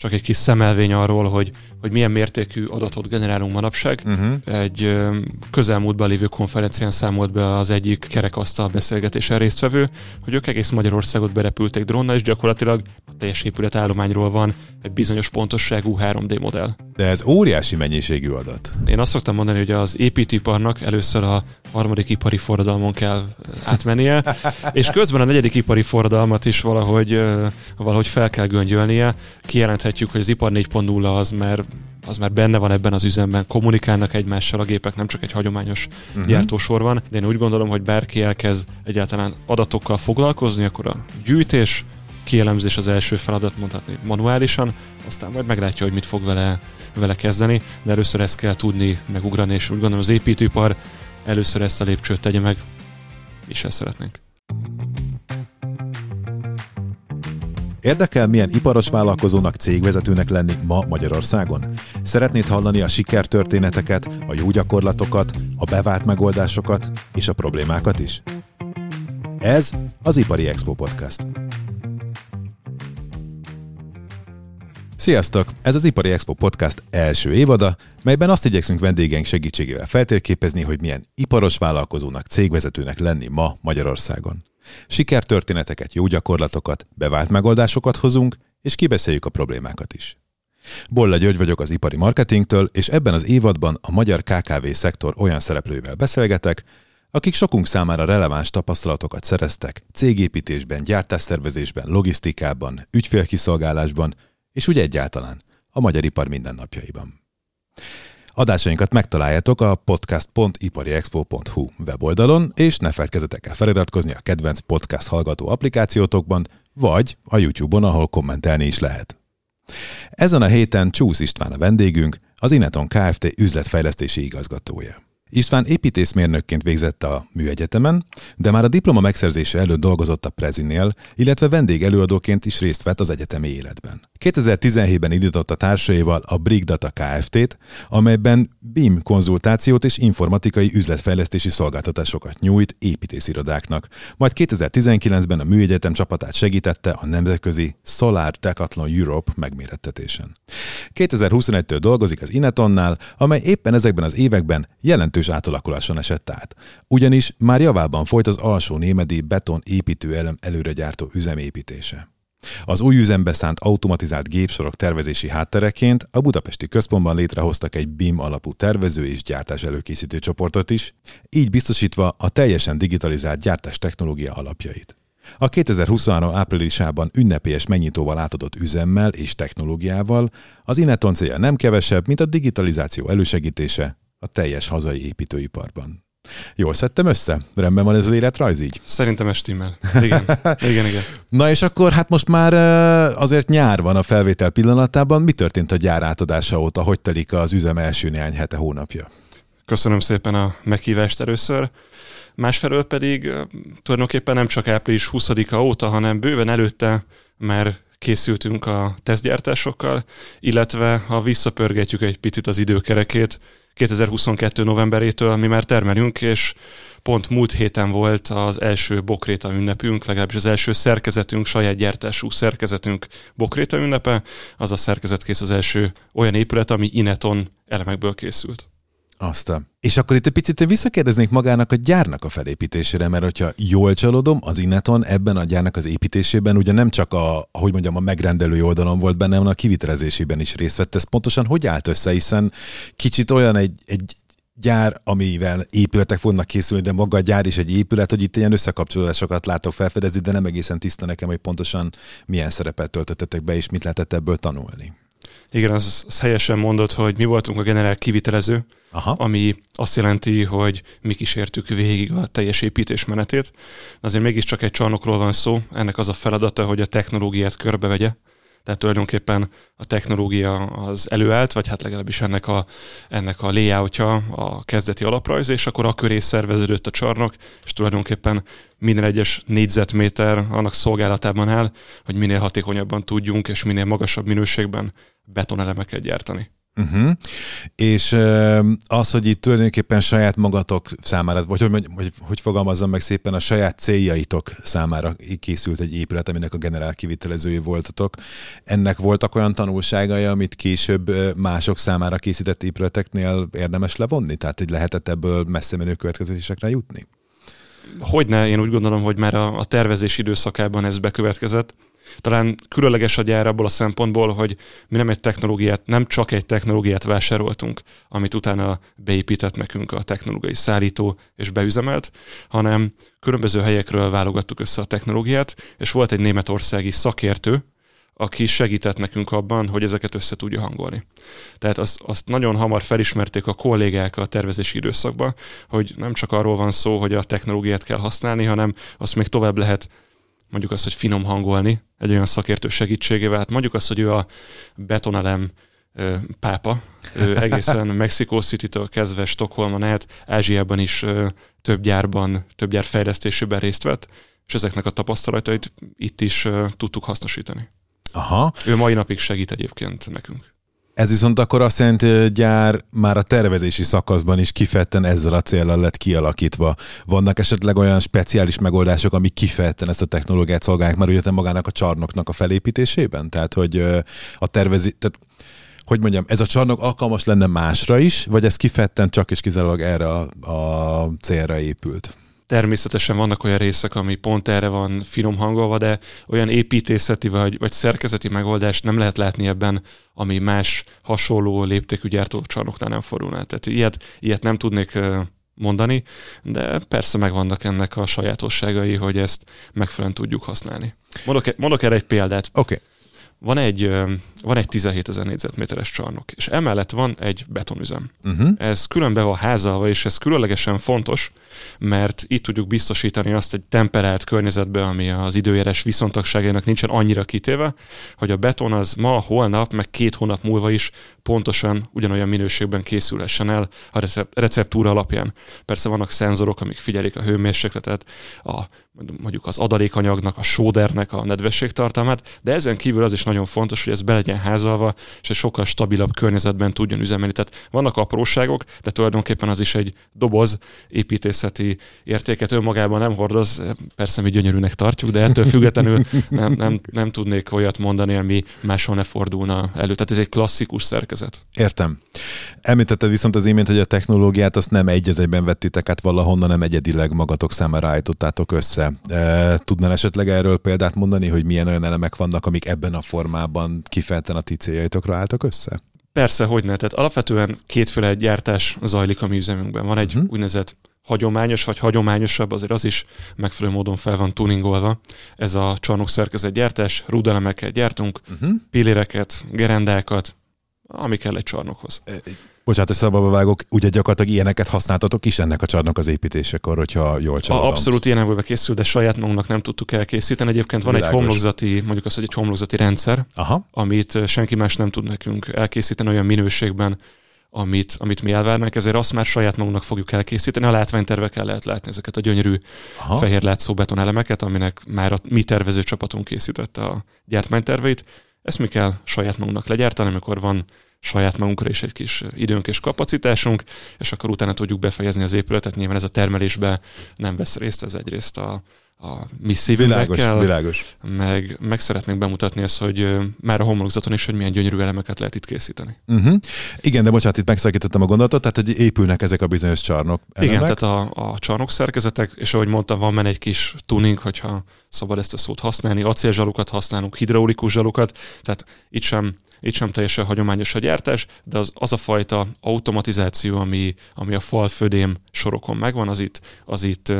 csak egy kis szemelvény arról, hogy, hogy milyen mértékű adatot generálunk manapság. Uh-huh. Egy közelmúltban lévő konferencián számolt be az egyik kerekasztal beszélgetésen résztvevő, hogy ők egész Magyarországot berepülték drónnal, és gyakorlatilag a teljes épület állományról van egy bizonyos pontosságú 3D modell. De ez óriási mennyiségű adat. Én azt szoktam mondani, hogy az építőiparnak először a harmadik ipari forradalmon kell átmennie, és közben a negyedik ipari forradalmat is valahogy, valahogy fel kell göngyölnie. Kijelenthetjük, hogy az ipar 4.0 az már az már benne van ebben az üzemben, kommunikálnak egymással a gépek, nem csak egy hagyományos uh-huh. gyártósor van, de én úgy gondolom, hogy bárki elkezd egyáltalán adatokkal foglalkozni, akkor a gyűjtés, kielemzés az első feladat, mondhatni manuálisan, aztán majd meglátja, hogy mit fog vele, vele kezdeni, de először ezt kell tudni megugrani, és úgy gondolom az építőipar először ezt a lépcsőt tegye meg, és ezt szeretnénk. Érdekel, milyen iparos vállalkozónak, cégvezetőnek lenni ma Magyarországon? Szeretnéd hallani a sikertörténeteket, a jó gyakorlatokat, a bevált megoldásokat és a problémákat is? Ez az Ipari Expo Podcast. Sziasztok! Ez az Ipari Expo Podcast első évada, melyben azt igyekszünk vendégeink segítségével feltérképezni, hogy milyen iparos vállalkozónak, cégvezetőnek lenni ma Magyarországon. Sikertörténeteket, jó gyakorlatokat, bevált megoldásokat hozunk, és kibeszéljük a problémákat is. Bolla György vagyok az ipari marketingtől, és ebben az évadban a magyar KKV szektor olyan szereplőivel beszélgetek, akik sokunk számára releváns tapasztalatokat szereztek cégépítésben, gyártásszervezésben, logisztikában, ügyfélkiszolgálásban, és úgy egyáltalán a magyar ipar mindennapjaiban. Adásainkat megtaláljátok a podcast.ipariexpo.hu weboldalon, és ne feledkezzetek el feliratkozni a kedvenc podcast hallgató applikációtokban, vagy a YouTube-on, ahol kommentelni is lehet. Ezen a héten Csúsz István a vendégünk, az Ineton Kft. üzletfejlesztési igazgatója. István építészmérnökként végzett a műegyetemen, de már a diploma megszerzése előtt dolgozott a Prezinél, illetve vendég előadóként is részt vett az egyetemi életben. 2017-ben indította társaival a Brig Data Kft-t, amelyben BIM konzultációt és informatikai üzletfejlesztési szolgáltatásokat nyújt építészirodáknak. Majd 2019-ben a műegyetem csapatát segítette a nemzetközi Solar Decathlon Europe megmérettetésen. 2021-től dolgozik az Inetonnál, amely éppen ezekben az években jelentős átalakuláson esett át. Ugyanis már javában folyt az alsó némedi beton építőelem előregyártó üzemépítése. Az új üzembe szánt automatizált gépsorok tervezési háttereként a budapesti központban létrehoztak egy BIM alapú tervező és gyártás előkészítő csoportot is, így biztosítva a teljesen digitalizált gyártás technológia alapjait. A 2023 áprilisában ünnepélyes megnyitóval átadott üzemmel és technológiával az Ineton célja nem kevesebb, mint a digitalizáció elősegítése a teljes hazai építőiparban. Jól szedtem össze? Rendben van ez az életrajz így? Szerintem estimmel. Igen. igen, igen. Na és akkor hát most már azért nyár van a felvétel pillanatában. Mi történt a gyár átadása óta? Hogy telik az üzem első néhány hete, hónapja? Köszönöm szépen a meghívást először. Másfelől pedig tulajdonképpen nem csak április 20-a óta, hanem bőven előtte már készültünk a tesztgyártásokkal, illetve ha visszapörgetjük egy picit az időkerekét, 2022. novemberétől mi már termelünk, és pont múlt héten volt az első bokréta ünnepünk, legalábbis az első szerkezetünk, saját gyártású szerkezetünk bokréta ünnepe, az a szerkezet kész az első olyan épület, ami Ineton elemekből készült. Azt. És akkor itt egy picit visszakérdeznék magának a gyárnak a felépítésére, mert hogyha jól csalódom, az Ineton ebben a gyárnak az építésében ugye nem csak a, hogy mondjam, a megrendelői oldalon volt benne, hanem a kivitelezésében is részt vett. Ez pontosan hogy állt össze, hiszen kicsit olyan egy, egy gyár, amivel épületek fognak készülni, de maga a gyár is egy épület, hogy itt ilyen összekapcsolódásokat látok felfedezni, de nem egészen tiszta nekem, hogy pontosan milyen szerepet töltöttetek be, és mit lehetett ebből tanulni. Igen, az, az helyesen mondott, hogy mi voltunk a generál kivitelező, Aha. ami azt jelenti, hogy mi kísértük végig a teljes építés menetét. Azért mégiscsak egy csarnokról van szó, ennek az a feladata, hogy a technológiát körbevegye, tehát tulajdonképpen a technológia az előállt, vagy hát legalábbis ennek a, ennek a layoutja, a kezdeti alaprajz, és akkor a köré szerveződött a csarnok, és tulajdonképpen minden egyes négyzetméter annak szolgálatában áll, hogy minél hatékonyabban tudjunk, és minél magasabb minőségben betonelemeket gyártani. Uh-huh. És az, hogy itt tulajdonképpen saját magatok számára, vagy hogy, hogy, hogy fogalmazzam meg szépen, a saját céljaitok számára készült egy épület, aminek a generál kivitelezői voltatok. Ennek voltak olyan tanulságai, amit később mások számára készített épületeknél érdemes levonni? Tehát, hogy lehetett ebből messze menő következésekre jutni? Hogyne, én úgy gondolom, hogy már a, a tervezés időszakában ez bekövetkezett talán különleges a gyár abból a szempontból, hogy mi nem egy technológiát, nem csak egy technológiát vásároltunk, amit utána beépített nekünk a technológiai szállító és beüzemelt, hanem különböző helyekről válogattuk össze a technológiát, és volt egy németországi szakértő, aki segített nekünk abban, hogy ezeket össze tudja hangolni. Tehát azt, azt nagyon hamar felismerték a kollégák a tervezési időszakban, hogy nem csak arról van szó, hogy a technológiát kell használni, hanem azt még tovább lehet mondjuk azt, hogy finom hangolni egy olyan szakértő segítségével. Hát mondjuk azt, hogy ő a betonelem pápa, ő egészen Mexico City-től kezdve Stockholmon át, Ázsiában is több gyárban, több gyár fejlesztésében részt vett, és ezeknek a tapasztalatait itt is tudtuk hasznosítani. Aha. Ő mai napig segít egyébként nekünk. Ez viszont akkor azt jelenti, hogy gyár már a tervezési szakaszban is kifejezetten ezzel a célral lett kialakítva. Vannak esetleg olyan speciális megoldások, amik kifejezetten ezt a technológiát szolgálják, már ugye magának a csarnoknak a felépítésében? Tehát, hogy a tervezi, tehát hogy mondjam, ez a csarnok alkalmas lenne másra is, vagy ez kifejezetten csak és kizárólag erre a, a célra épült? Természetesen vannak olyan részek, ami pont erre van finom hangolva, de olyan építészeti vagy, vagy szerkezeti megoldást nem lehet látni ebben, ami más hasonló léptékű gyártócsarnoknál nem fordulna. Tehát ilyet, ilyet nem tudnék mondani, de persze megvannak ennek a sajátosságai, hogy ezt megfelelően tudjuk használni. Mondok, e- mondok erre egy példát. Oké. Okay van egy, van egy 17 ezer négyzetméteres csarnok, és emellett van egy betonüzem. Uh-huh. Ez különbe van házalva, és ez különlegesen fontos, mert itt tudjuk biztosítani azt egy temperált környezetbe, ami az időjárás viszontagságának nincsen annyira kitéve, hogy a beton az ma, holnap, meg két hónap múlva is pontosan ugyanolyan minőségben készülhessen el a receptúra alapján. Persze vannak szenzorok, amik figyelik a hőmérsékletet, a, mondjuk az adalékanyagnak, a sódernek a nedvességtartalmát, de ezen kívül az is nagyon fontos, hogy ez be legyen házalva, és egy sokkal stabilabb környezetben tudjon üzemelni. Tehát vannak apróságok, de tulajdonképpen az is egy doboz építészeti értéket önmagában nem hordoz, persze mi gyönyörűnek tartjuk, de ettől függetlenül nem, nem, nem tudnék olyat mondani, ami máshol ne fordulna elő. Tehát ez egy klasszikus szerkezet. Értem. Említetted viszont az imént, hogy a technológiát azt nem egy az egyben vettitek át valahonnan, nem egyedileg magatok számára állítottátok össze. E, tudnál esetleg erről példát mondani, hogy milyen olyan elemek vannak, amik ebben a formában kifejezetten a ti céljaitokra álltak össze? Persze, hogy ne. Tehát alapvetően kétféle gyártás zajlik a mi üzemünkben. Van egy uh-huh. úgynevezett hagyományos, vagy hagyományosabb, azért az is megfelelő módon fel van tuningolva. Ez a csarnok szerkezet gyártás, rudelemeket gyártunk, uh-huh. pilléreket, gerendákat, ami kell egy csarnokhoz. Bocsánat, hogy szabadba vágok, ugye gyakorlatilag ilyeneket használtatok is ennek a csarnok az építésekor, hogyha jól csalódom. Abszolút ilyenek készül, de saját magunknak nem tudtuk elkészíteni. Egyébként van Világos. egy homlokzati, mondjuk az, hogy egy homlokzati rendszer, Aha. amit senki más nem tud nekünk elkészíteni olyan minőségben, amit, amit mi elvárnánk, ezért azt már saját magunknak fogjuk elkészíteni. A látványtervekkel lehet látni ezeket a gyönyörű Aha. fehér látszó betonelemeket, aminek már a mi tervező csapatunk készítette a gyártmányterveit. Ezt mi kell saját magunknak legyártani, amikor van saját magunkra is egy kis időnk és kapacitásunk, és akkor utána tudjuk befejezni az épületet. Nyilván ez a termelésbe nem vesz részt, ez egyrészt a, a mi szívünkkel, világos, világos. Meg, meg szeretnénk bemutatni ezt, hogy már a homlokzaton is, hogy milyen gyönyörű elemeket lehet itt készíteni. Uh-huh. Igen, de bocsánat, itt megszakítottam a gondolatot, tehát hogy épülnek ezek a bizonyos csarnok elemek. Igen, tehát a, a csarnok szerkezetek, és ahogy mondtam, van benne egy kis tuning, hogyha szabad ezt a szót használni, acélzsalukat használunk, hidraulikus zsalukat, tehát itt sem itt sem teljesen hagyományos a gyártás, de az, az a fajta automatizáció, ami, ami a fal födém sorokon megvan, az itt, az itt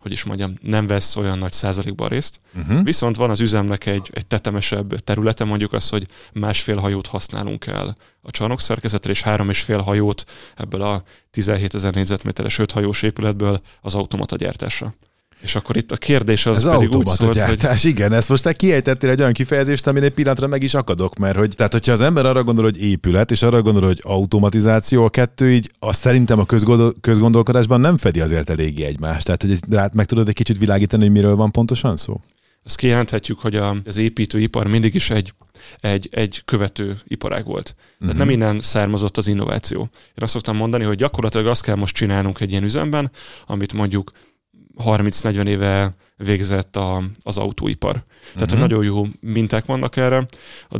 hogy is mondjam, nem vesz olyan nagy százalékban részt. Uh-huh. Viszont van az üzemnek egy, egy tetemesebb területe, mondjuk az, hogy másfél hajót használunk el a csarnok szerkezetre, és három és fél hajót ebből a 17 ezer négyzetméteres öt hajós épületből az automata gyártásra. És akkor itt a kérdés az Ez pedig úgy szólt, gyártás, hogy... igen, ezt most te kiejtettél egy olyan kifejezést, amin egy pillanatra meg is akadok, mert hogy, tehát hogyha az ember arra gondol, hogy épület, és arra gondol, hogy automatizáció, a kettő így, azt szerintem a közgondol, közgondolkodásban nem fedi azért eléggé egymást. Tehát, hogy hát meg tudod egy kicsit világítani, hogy miről van pontosan szó? azt kijelenthetjük, hogy a, az építőipar mindig is egy, egy, egy követő iparág volt. Uh-huh. Tehát nem innen származott az innováció. Én azt szoktam mondani, hogy gyakorlatilag azt kell most csinálnunk egy ilyen üzemben, amit mondjuk 30-40 éve végzett a, az autóipar. Tehát, uh-huh. nagyon jó minták vannak erre.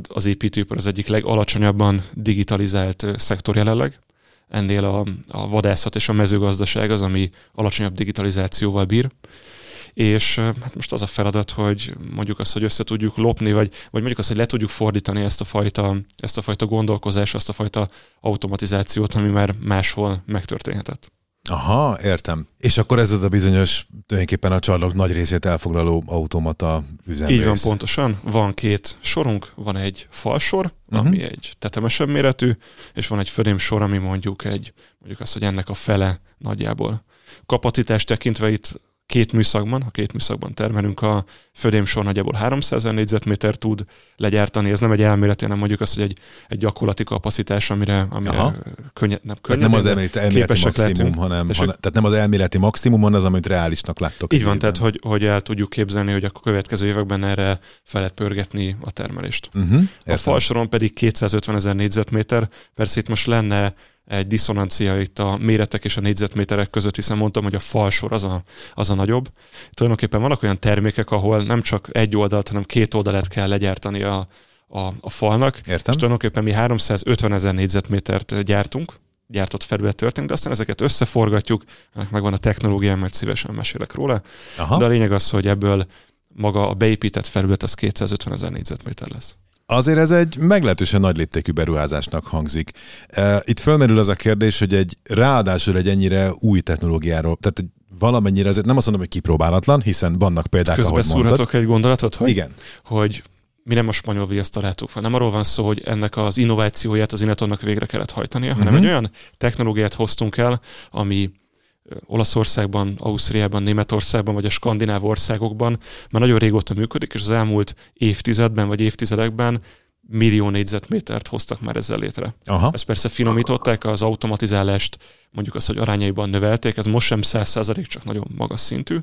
Az építőipar az egyik legalacsonyabban digitalizált szektor jelenleg. Ennél a, a vadászat és a mezőgazdaság az, ami alacsonyabb digitalizációval bír és hát most az a feladat, hogy mondjuk azt, hogy össze tudjuk lopni, vagy, vagy mondjuk azt, hogy le tudjuk fordítani ezt a fajta, ezt a fajta gondolkozást, azt a fajta automatizációt, ami már máshol megtörténhetett. Aha, értem. És akkor ez a bizonyos, tulajdonképpen a csarnok nagy részét elfoglaló automata üzemrész. Így van, pontosan. Van két sorunk, van egy falsor, uh-huh. ami egy tetemesebb méretű, és van egy födémsor, ami mondjuk egy, mondjuk azt, hogy ennek a fele nagyjából. Kapacitás tekintve itt két műszakban, ha két műszakban termelünk, a födémsor nagyjából 300 négyzetméter tud legyártani. Ez nem egy elméleti, hanem mondjuk azt, hogy egy, egy gyakorlati kapacitás, amire, amire könnyed, nem, könnyed, nem az elméleti, elméleti maximum, hanem, hanem, tehát nem az elméleti maximum, hanem az, amit reálisnak láttok. Így van, tehát hogy, hogy el tudjuk képzelni, hogy a következő években erre fel lehet pörgetni a termelést. Uh-huh, a falsoron pedig 250 ezer négyzetméter, persze itt most lenne egy diszonancia itt a méretek és a négyzetméterek között, hiszen mondtam, hogy a falsor az a, az a nagyobb. Tulajdonképpen vannak olyan termékek, ahol nem csak egy oldalt, hanem két oldalát kell legyártani a, a, a falnak. Értem. És tulajdonképpen mi 350 ezer négyzetmétert gyártunk, gyártott felület történik, de aztán ezeket összeforgatjuk, ennek megvan a technológia, mert szívesen mesélek róla. Aha. De a lényeg az, hogy ebből maga a beépített felület az 250 ezer négyzetméter lesz. Azért ez egy meglehetősen nagy léptékű beruházásnak hangzik. E, itt fölmerül az a kérdés, hogy egy ráadásul egy ennyire új technológiáról, tehát valamennyire azért nem azt mondom, hogy kipróbálatlan, hiszen vannak példák, ahogy mondtad. egy gondolatot? Hogy, Igen. Hogy mi nem a spanyol viaszt találtuk Nem arról van szó, hogy ennek az innovációját az Inetonnak végre kellett hajtania, hanem uh-huh. egy olyan technológiát hoztunk el, ami Olaszországban, Ausztriában, Németországban vagy a skandináv országokban már nagyon régóta működik, és az elmúlt évtizedben vagy évtizedekben millió négyzetmétert hoztak már ezzel létre. Aha. Ezt persze finomították, az automatizálást mondjuk az, hogy arányaiban növelték, ez most sem 100%, csak nagyon magas szintű,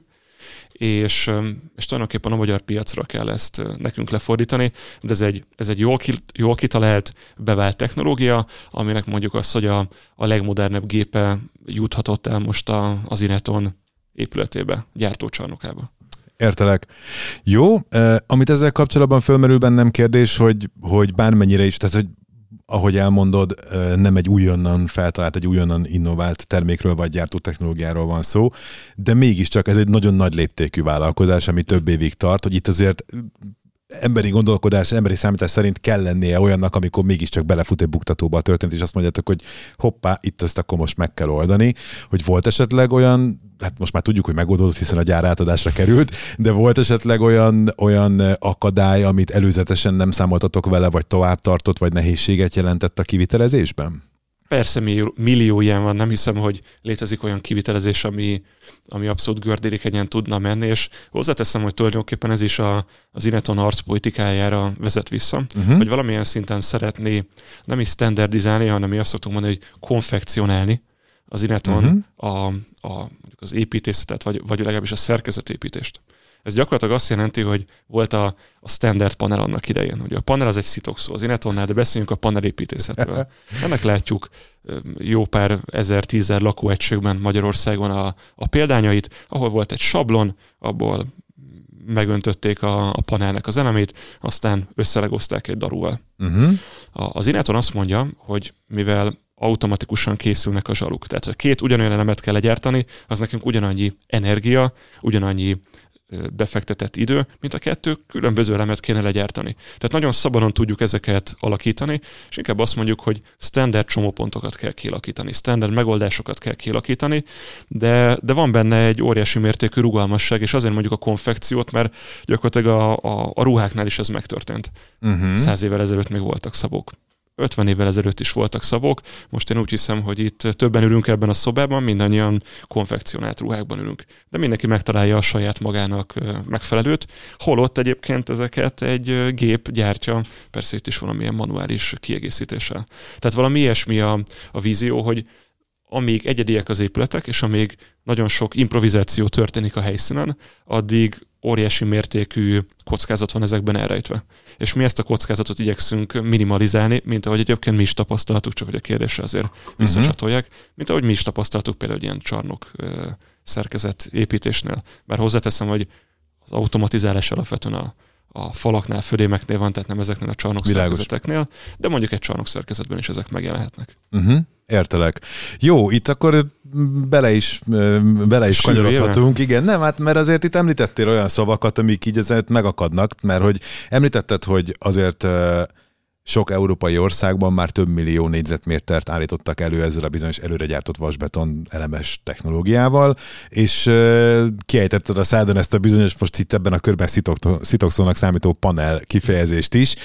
és, és tulajdonképpen a magyar piacra kell ezt nekünk lefordítani, de ez egy, ez egy jól, ki, jól kitalált, bevált technológia, aminek mondjuk az, hogy a, a legmodernebb gépe juthatott el most a, az Ineton épületébe, gyártócsarnokába. Értelek. Jó, eh, amit ezzel kapcsolatban fölmerül bennem kérdés, hogy, hogy bármennyire is, tehát hogy ahogy elmondod, nem egy újonnan feltalált, egy újonnan innovált termékről vagy gyártó technológiáról van szó, de mégiscsak ez egy nagyon nagy léptékű vállalkozás, ami több évig tart, hogy itt azért emberi gondolkodás, emberi számítás szerint kell lennie olyannak, amikor mégiscsak belefut egy buktatóba a történet, és azt mondjátok, hogy hoppá, itt ezt akkor most meg kell oldani, hogy volt esetleg olyan, hát most már tudjuk, hogy megoldódott, hiszen a gyár átadásra került, de volt esetleg olyan, olyan akadály, amit előzetesen nem számoltatok vele, vagy tovább tartott, vagy nehézséget jelentett a kivitelezésben? Persze millió ilyen van, nem hiszem, hogy létezik olyan kivitelezés, ami, ami abszolút gördékenyen tudna menni, és hozzáteszem, hogy tulajdonképpen ez is a, az Ineton arcpolitikájára vezet vissza, uh-huh. hogy valamilyen szinten szeretné nem is standardizálni, hanem mi azt szoktunk mondani, hogy konfekcionálni az Ineton uh-huh. a, a, mondjuk az építészetet, vagy, vagy legalábbis a szerkezetépítést. Ez gyakorlatilag azt jelenti, hogy volt a, a standard panel annak idején. Ugye a panel az egy szó az Inetonnál, de beszéljünk a panelépítészetről. Ennek látjuk jó pár ezer, tízer lakóegységben Magyarországon a, a példányait, ahol volt egy sablon, abból megöntötték a, a panelnek az elemét, aztán összelegozták egy darúval. Uh-huh. A, az Ineton azt mondja, hogy mivel automatikusan készülnek a zsaluk. Tehát ha két ugyanolyan elemet kell legyártani, az nekünk ugyanannyi energia, ugyanannyi befektetett idő, mint a kettő különböző elemet kéne legyártani. Tehát nagyon szabadon tudjuk ezeket alakítani, és inkább azt mondjuk, hogy standard csomópontokat kell kialakítani, standard megoldásokat kell kialakítani, de, de van benne egy óriási mértékű rugalmasság, és azért mondjuk a konfekciót, mert gyakorlatilag a, a, a ruháknál is ez megtörtént. Uh-huh. Száz évvel ezelőtt még voltak szabok. 50 évvel ezelőtt is voltak szabok, most én úgy hiszem, hogy itt többen ülünk ebben a szobában, mindannyian konfekcionált ruhákban ülünk. De mindenki megtalálja a saját magának megfelelőt, holott egyébként ezeket egy gép gyártja, persze itt is valamilyen manuális kiegészítéssel. Tehát valami ilyesmi a, a vízió, hogy amíg egyediek az épületek, és amíg nagyon sok improvizáció történik a helyszínen, addig óriási mértékű kockázat van ezekben elrejtve. És mi ezt a kockázatot igyekszünk minimalizálni, mint ahogy egyébként mi is tapasztaltuk, csak hogy a kérdésre azért mhm. visszacsatolják, mint ahogy mi is tapasztaltuk például ilyen csarnok szerkezet építésnél. Bár hozzáteszem, hogy az automatizálás alapvetően a, a falaknál, födémeknél van, tehát nem ezeknél a csarnok szerkezeteknél, de mondjuk egy csarnok szerkezetben is ezek megjelenhetnek. Uh-huh. Értelek. Jó, itt akkor bele is, bele is kanyarodhatunk. Igen, nem, hát mert azért itt említettél olyan szavakat, amik így ezért megakadnak, mert hogy említetted, hogy azért sok európai országban már több millió négyzetmétert állítottak elő ezzel a bizonyos előregyártott vasbeton elemes technológiával, és kiejtetted a szádon ezt a bizonyos, most itt ebben a körben szitokszónak számító panel kifejezést is.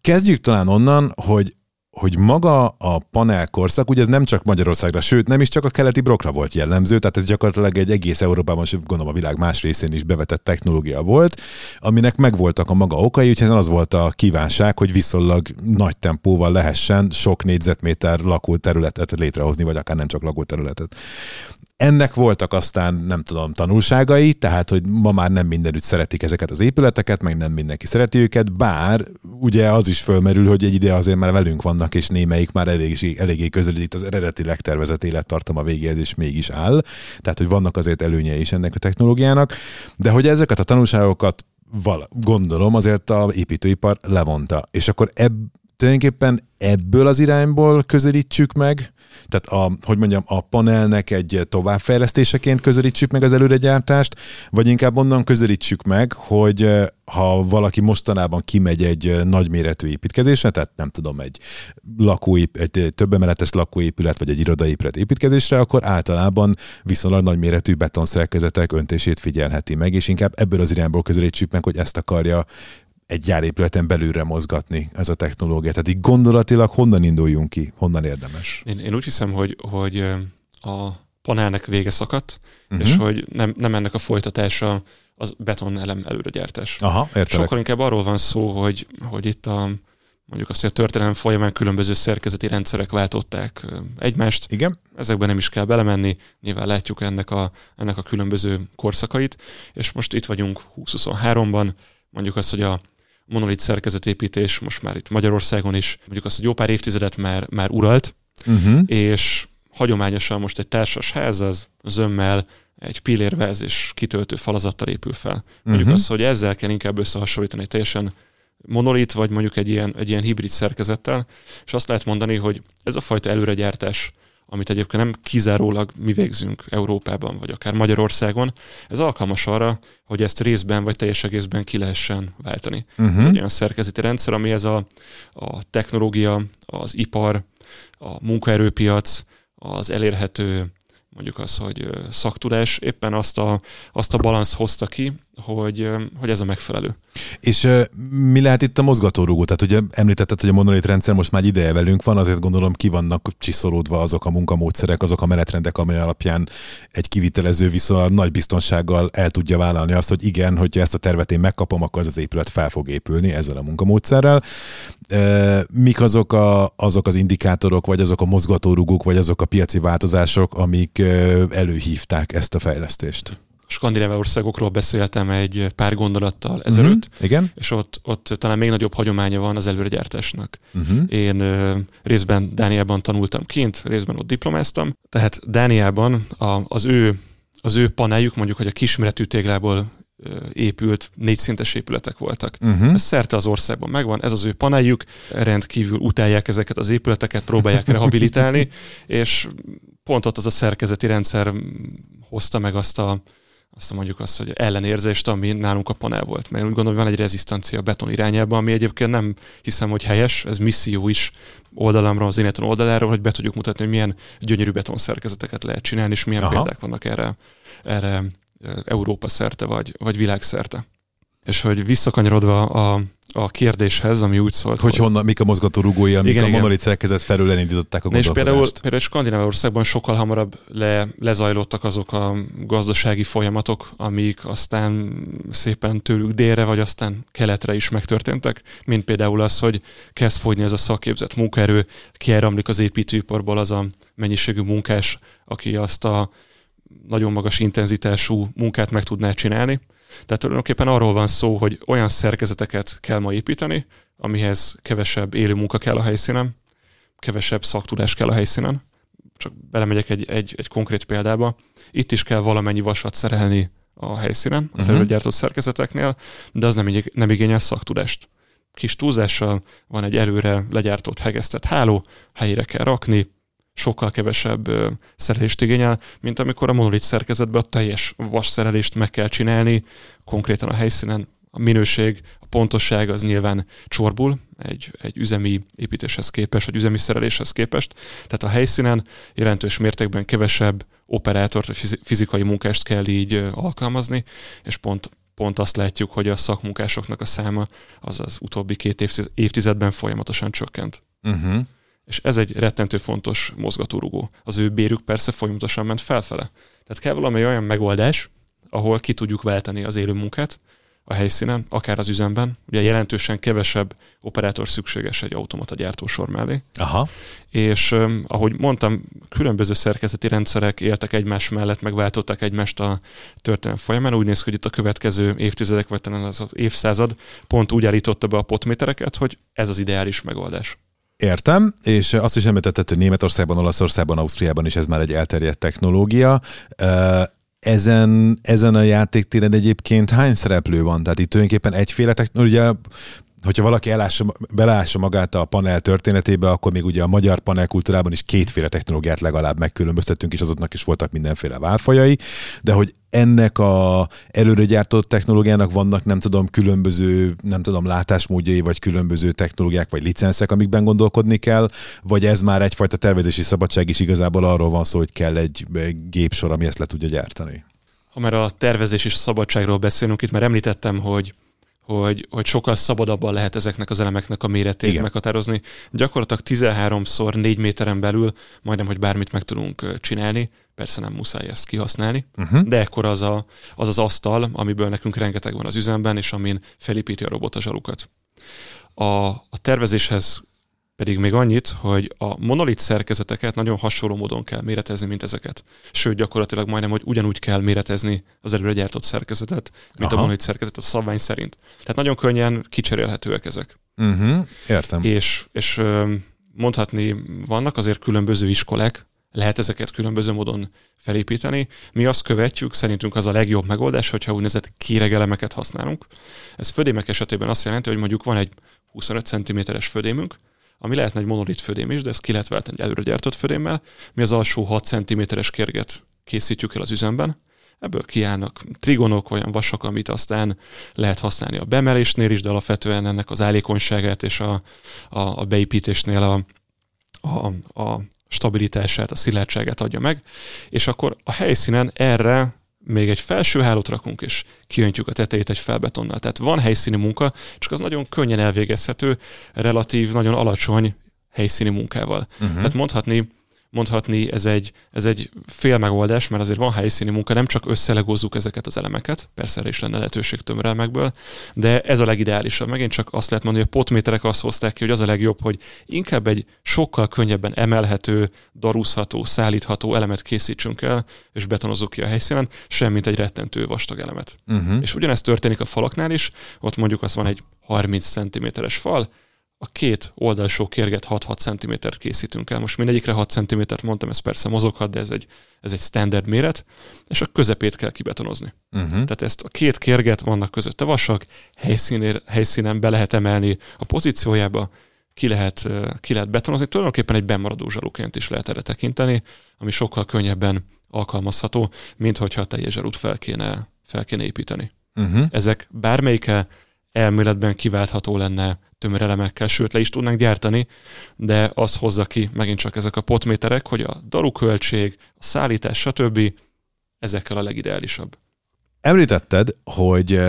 Kezdjük talán onnan, hogy hogy maga a panel korszak, ugye ez nem csak Magyarországra, sőt nem is csak a keleti brokra volt jellemző, tehát ez gyakorlatilag egy egész Európában, és gondolom a világ más részén is bevetett technológia volt, aminek megvoltak a maga okai, úgyhogy az volt a kívánság, hogy viszonylag nagy tempóval lehessen sok négyzetméter lakóterületet létrehozni, vagy akár nem csak lakóterületet. Ennek voltak aztán, nem tudom, tanulságai, tehát, hogy ma már nem mindenütt szeretik ezeket az épületeket, meg nem mindenki szereti őket, bár ugye az is fölmerül, hogy egy ide azért már velünk vannak, és némelyik már elég, eléggé közelít az eredetileg tervezett élettartama végéhez, és mégis áll. Tehát, hogy vannak azért előnyei is ennek a technológiának, de hogy ezeket a tanulságokat val- gondolom azért a építőipar levonta. És akkor ebb, tulajdonképpen ebből az irányból közelítsük meg tehát a, hogy mondjam, a panelnek egy továbbfejlesztéseként közelítsük meg az előregyártást, vagy inkább onnan közelítsük meg, hogy eh, ha valaki mostanában kimegy egy eh, nagyméretű építkezésre, tehát nem tudom, egy, lakóép, egy több emeletes lakóépület, vagy egy irodaépület építkezésre, akkor általában viszonylag nagyméretű betonszerkezetek öntését figyelheti meg, és inkább ebből az irányból közelítsük meg, hogy ezt akarja egy gyárépületen belülre mozgatni ez a technológia. Tehát így gondolatilag honnan induljunk ki, honnan érdemes? Én, én úgy hiszem, hogy, hogy a panelnek vége szakadt, uh-huh. és hogy nem, nem ennek a folytatása az beton elem előregyártás. Aha, értelek. Sokkal inkább arról van szó, hogy, hogy itt a mondjuk azt, hogy a történelem folyamán különböző szerkezeti rendszerek váltották egymást. Igen. Ezekben nem is kell belemenni, nyilván látjuk ennek a, ennek a különböző korszakait, és most itt vagyunk 2023-ban, mondjuk azt, hogy a monolit szerkezetépítés most már itt Magyarországon is, mondjuk azt, hogy jó pár évtizedet már, már uralt, uh-huh. és hagyományosan most egy társas ház az zömmel, egy pillérvez és kitöltő falazattal épül fel. Mondjuk uh-huh. azt, hogy ezzel kell inkább összehasonlítani egy teljesen monolit, vagy mondjuk egy ilyen, egy ilyen hibrid szerkezettel, és azt lehet mondani, hogy ez a fajta előregyártás amit egyébként nem kizárólag mi végzünk Európában, vagy akár Magyarországon, ez alkalmas arra, hogy ezt részben vagy teljes egészben ki lehessen váltani. Uh-huh. Ez egy olyan szerkezeti rendszer, ami ez a, a technológia, az ipar, a munkaerőpiac, az elérhető mondjuk az, hogy szaktudás éppen azt a, azt a balansz hozta ki, hogy, hogy ez a megfelelő. És mi lehet itt a mozgatórugó? Tehát ugye említetted, hogy a monolit rendszer most már ideje velünk van, azért gondolom ki vannak csiszolódva azok a munkamódszerek, azok a menetrendek, amely alapján egy kivitelező viszont nagy biztonsággal el tudja vállalni azt, hogy igen, hogyha ezt a tervet én megkapom, akkor az az épület fel fog épülni ezzel a munkamódszerrel. Mik azok, a, azok az indikátorok, vagy azok a mozgatórugók, vagy azok a piaci változások, amik előhívták ezt a fejlesztést? skandináv országokról beszéltem egy pár gondolattal ezelőtt, uh-huh. Igen. és ott, ott talán még nagyobb hagyománya van az előregyártásnak. Uh-huh. Én ö, részben Dániában tanultam kint, részben ott diplomáztam, tehát Dániában a, az ő az ő paneljük, mondjuk, hogy a kisméretű téglából épült négyszintes épületek voltak. Uh-huh. Ez szerte az országban megvan, ez az ő paneljük, rendkívül utálják ezeket az épületeket, próbálják rehabilitálni, és pont ott az a szerkezeti rendszer hozta meg azt a, azt mondjuk azt, hogy ellenérzést, ami nálunk a panel volt. Mert úgy gondolom, hogy van egy rezisztancia a beton irányában, ami egyébként nem hiszem, hogy helyes, ez misszió is oldalamra, az Ineton oldaláról, hogy be tudjuk mutatni, hogy milyen gyönyörű beton szerkezeteket lehet csinálni, és milyen Aha. példák vannak erre, erre Európa szerte, vagy, vagy világszerte. És hogy visszakanyarodva a, a kérdéshez, ami úgy szólt. Hogy, hogy honnan, mik a mozgató rugói, amik igen, a monolit szerkezet felül elindították a És például, például Skandináv sokkal hamarabb le, lezajlottak azok a gazdasági folyamatok, amik aztán szépen tőlük délre, vagy aztán keletre is megtörténtek, mint például az, hogy kezd fogyni ez a szakképzett munkaerő, kiáramlik az építőiparból az a mennyiségű munkás, aki azt a nagyon magas intenzitású munkát meg tudná csinálni. Tehát tulajdonképpen arról van szó, hogy olyan szerkezeteket kell ma építeni, amihez kevesebb élő munka kell a helyszínen, kevesebb szaktudás kell a helyszínen. Csak belemegyek egy, egy, egy konkrét példába. Itt is kell valamennyi vasat szerelni a helyszínen, az uh-huh. előgyártott szerkezeteknél, de az nem, nem igényel szaktudást. Kis túlzással van egy erőre legyártott hegesztett háló, helyére kell rakni, sokkal kevesebb szerelést igényel, mint amikor a monolit szerkezetben a teljes vas szerelést meg kell csinálni, konkrétan a helyszínen a minőség, a pontosság az nyilván csorbul egy, egy üzemi építéshez képest, vagy üzemi szereléshez képest. Tehát a helyszínen jelentős mértékben kevesebb operátort, vagy fizikai munkást kell így alkalmazni, és pont, pont azt látjuk, hogy a szakmunkásoknak a száma az az utóbbi két évtizedben folyamatosan csökkent. Uh-huh. És ez egy rettentő fontos mozgatórugó. Az ő bérük persze folyamatosan ment felfele. Tehát kell valami olyan megoldás, ahol ki tudjuk váltani az élő munkát, a helyszínen, akár az üzemben. Ugye jelentősen kevesebb operátor szükséges egy automata gyártósor mellé. Aha. És ahogy mondtam, különböző szerkezeti rendszerek éltek egymás mellett, megváltották egymást a történelem folyamán. Úgy néz ki, hogy itt a következő évtizedek, vagy talán az évszázad pont úgy állította be a potmétereket, hogy ez az ideális megoldás. Értem, és azt is említetted, hogy Németországban, Olaszországban, Ausztriában is ez már egy elterjedt technológia. Ezen, ezen a játéktéren egyébként hány szereplő van? Tehát itt tulajdonképpen egyféle technológia, hogyha valaki elássa, belássa magát a panel történetébe, akkor még ugye a magyar panel kultúrában is kétféle technológiát legalább megkülönböztettünk, és azoknak is voltak mindenféle válfajai, de hogy ennek a előre gyártott technológiának vannak, nem tudom, különböző, nem tudom, látásmódjai, vagy különböző technológiák, vagy licenszek, amikben gondolkodni kell, vagy ez már egyfajta tervezési szabadság is igazából arról van szó, hogy kell egy gépsor, ami ezt le tudja gyártani. Ha már a tervezés és szabadságról beszélünk, itt már említettem, hogy hogy, hogy sokkal szabadabban lehet ezeknek az elemeknek a méretét Igen. meghatározni. Gyakorlatilag 13-szor 4 méteren belül majdnem, hogy bármit meg tudunk csinálni, persze nem muszáj ezt kihasználni, uh-huh. de ekkor az, a, az az asztal, amiből nekünk rengeteg van az üzemben, és amin felépíti a robot a zsalukat. A, a tervezéshez pedig még annyit, hogy a monolit szerkezeteket nagyon hasonló módon kell méretezni, mint ezeket. Sőt, gyakorlatilag majdnem, hogy ugyanúgy kell méretezni az előre gyártott szerkezetet, mint Aha. a monolit szerkezet a szabvány szerint. Tehát nagyon könnyen kicserélhetőek ezek. Uh-huh. Értem. És, és mondhatni, vannak azért különböző iskolák, lehet ezeket különböző módon felépíteni. Mi azt követjük, szerintünk az a legjobb megoldás, hogyha úgynevezett kéregelemeket használunk. Ez födémek esetében azt jelenti, hogy mondjuk van egy 25 cm-es födémünk, ami lehetne egy monolit födém is, de ezt ki lehet váltani egy előre gyártott födémmel. Mi az alsó 6 cm-es kérget készítjük el az üzemben, ebből kiállnak trigonok, olyan vasak, amit aztán lehet használni a bemelésnél is, de alapvetően ennek az állékonyságát és a, a, a beépítésnél a, a, a stabilitását, a szilárdságát adja meg, és akkor a helyszínen erre még egy felső hálót rakunk, és kiöntjük a tetejét egy felbetonnal. Tehát van helyszíni munka, csak az nagyon könnyen elvégezhető, relatív, nagyon alacsony helyszíni munkával. Uh-huh. Tehát mondhatni, mondhatni ez egy, ez egy fél megoldás, mert azért van helyszíni munka, nem csak összelegózzuk ezeket az elemeket, persze erre is lenne lehetőség tömörelmekből, de ez a legideálisabb. Megint csak azt lehet mondani, hogy a potméterek azt hozták ki, hogy az a legjobb, hogy inkább egy sokkal könnyebben emelhető, darúzható, szállítható elemet készítsünk el, és betonozzuk ki a helyszínen, semmint egy rettentő vastag elemet. Uh-huh. És ugyanezt történik a falaknál is, ott mondjuk az van egy 30 cm-es fal, a két oldalsó kérget 6-6 cm készítünk el. Most mindegyikre 6 cm-t mondtam, ez persze mozoghat, de ez egy, ez egy standard méret, és a közepét kell kibetonozni. Uh-huh. Tehát ezt a két kérget vannak közötte vasak, helyszínér, helyszínen be lehet emelni a pozíciójába, ki lehet, ki lehet betonozni. Tulajdonképpen egy bemaradó zsaluként is lehet erre tekinteni, ami sokkal könnyebben alkalmazható, mint hogyha a teljes zsarut fel kéne, fel kéne építeni. Uh-huh. Ezek bármelyike elméletben kiváltható lenne tömörelemekkel, sőt le is tudnánk gyártani, de az hozza ki megint csak ezek a potméterek, hogy a daruköltség, a szállítás, stb. ezekkel a legideálisabb. Említetted, hogy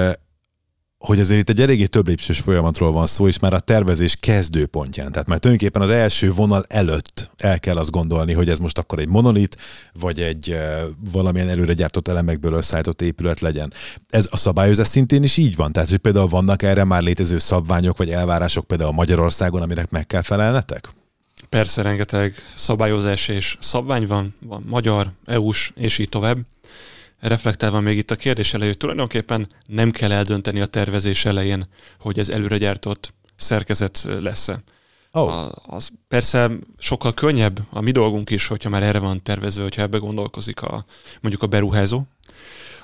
hogy azért itt egy eléggé több lépcsős folyamatról van szó, és már a tervezés kezdőpontján. Tehát már tulajdonképpen az első vonal előtt el kell azt gondolni, hogy ez most akkor egy monolit, vagy egy uh, valamilyen előre gyártott elemekből összeállított épület legyen. Ez a szabályozás szintén is így van? Tehát, hogy például vannak erre már létező szabványok, vagy elvárások például Magyarországon, aminek meg kell felelnetek? Persze rengeteg szabályozás és szabvány van, van magyar, EU-s, és így tovább. Reflektálva még itt a kérdés elején, tulajdonképpen nem kell eldönteni a tervezés elején, hogy ez előre gyártott szerkezet lesz-e. Oh. A, az persze sokkal könnyebb a mi dolgunk is, hogyha már erre van tervezve, hogyha ebbe gondolkozik a, mondjuk a beruházó.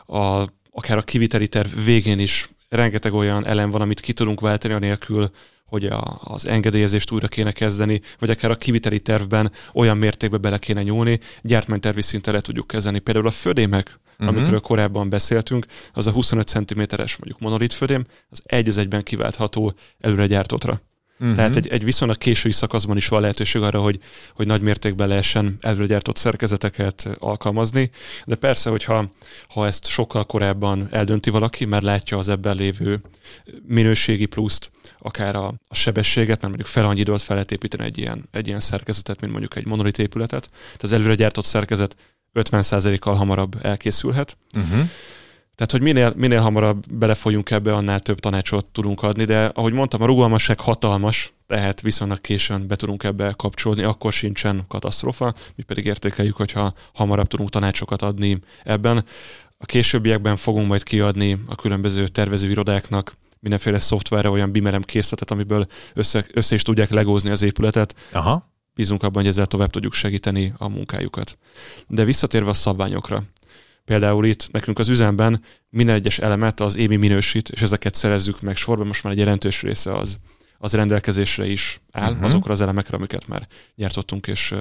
A, akár a kiviteli terv végén is rengeteg olyan elem van, amit ki tudunk váltani anélkül, hogy a, az engedélyezést újra kéne kezdeni, vagy akár a kiviteli tervben olyan mértékbe bele kéne nyúlni, gyártmánytervi szinten le tudjuk kezelni. Például a födémek, uh-huh. amikről korábban beszéltünk, az a 25 cm-es mondjuk monolit födém, az egy az egyben kiváltható előre gyártottra. Uh-huh. Tehát egy, egy viszonylag késői szakaszban is van lehetőség arra, hogy, hogy nagy mértékben lehessen előregyártott szerkezeteket alkalmazni, de persze, hogyha ha ezt sokkal korábban eldönti valaki, mert látja az ebben lévő minőségi pluszt, akár a, a sebességet, mert mondjuk fel annyi időt fel lehet építeni egy ilyen, egy ilyen szerkezetet, mint mondjuk egy monolit épületet. Tehát az előregyártott szerkezet 50%-kal hamarabb elkészülhet. Uh-huh. Tehát, hogy minél, minél hamarabb belefolyunk ebbe, annál több tanácsot tudunk adni, de ahogy mondtam, a rugalmasság hatalmas, tehát viszonylag későn be tudunk ebbe kapcsolódni, akkor sincsen katasztrófa, mi pedig értékeljük, hogyha hamarabb tudunk tanácsokat adni ebben. A későbbiekben fogunk majd kiadni a különböző tervezőirodáknak mindenféle szoftverre olyan bimerem készletet, amiből össze, össze is tudják legózni az épületet. Aha. Bízunk abban, hogy ezzel tovább tudjuk segíteni a munkájukat. De visszatérve a szabványokra. Például itt nekünk az üzemben minden egyes elemet az émi minősít, és ezeket szerezzük meg sorban, most már egy jelentős része az, az rendelkezésre is áll, uh-huh. azokra az elemekre, amiket már gyártottunk és,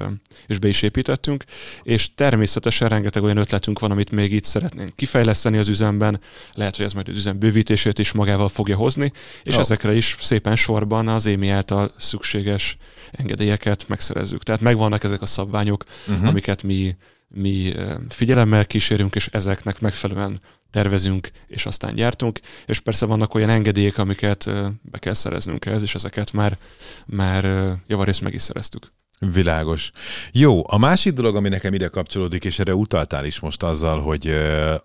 és be is építettünk, és természetesen rengeteg olyan ötletünk van, amit még itt szeretnénk kifejleszteni az üzemben, lehet, hogy ez majd az üzem bővítését is magával fogja hozni, és oh. ezekre is szépen sorban az émi által szükséges engedélyeket megszerezzük. Tehát megvannak ezek a szabványok, uh-huh. amiket mi mi figyelemmel kísérünk, és ezeknek megfelelően tervezünk, és aztán gyártunk, és persze vannak olyan engedélyek, amiket be kell szereznünk ehhez, és ezeket már, már javarészt meg is szereztük. Világos. Jó, a másik dolog, ami nekem ide kapcsolódik, és erre utaltál is most azzal, hogy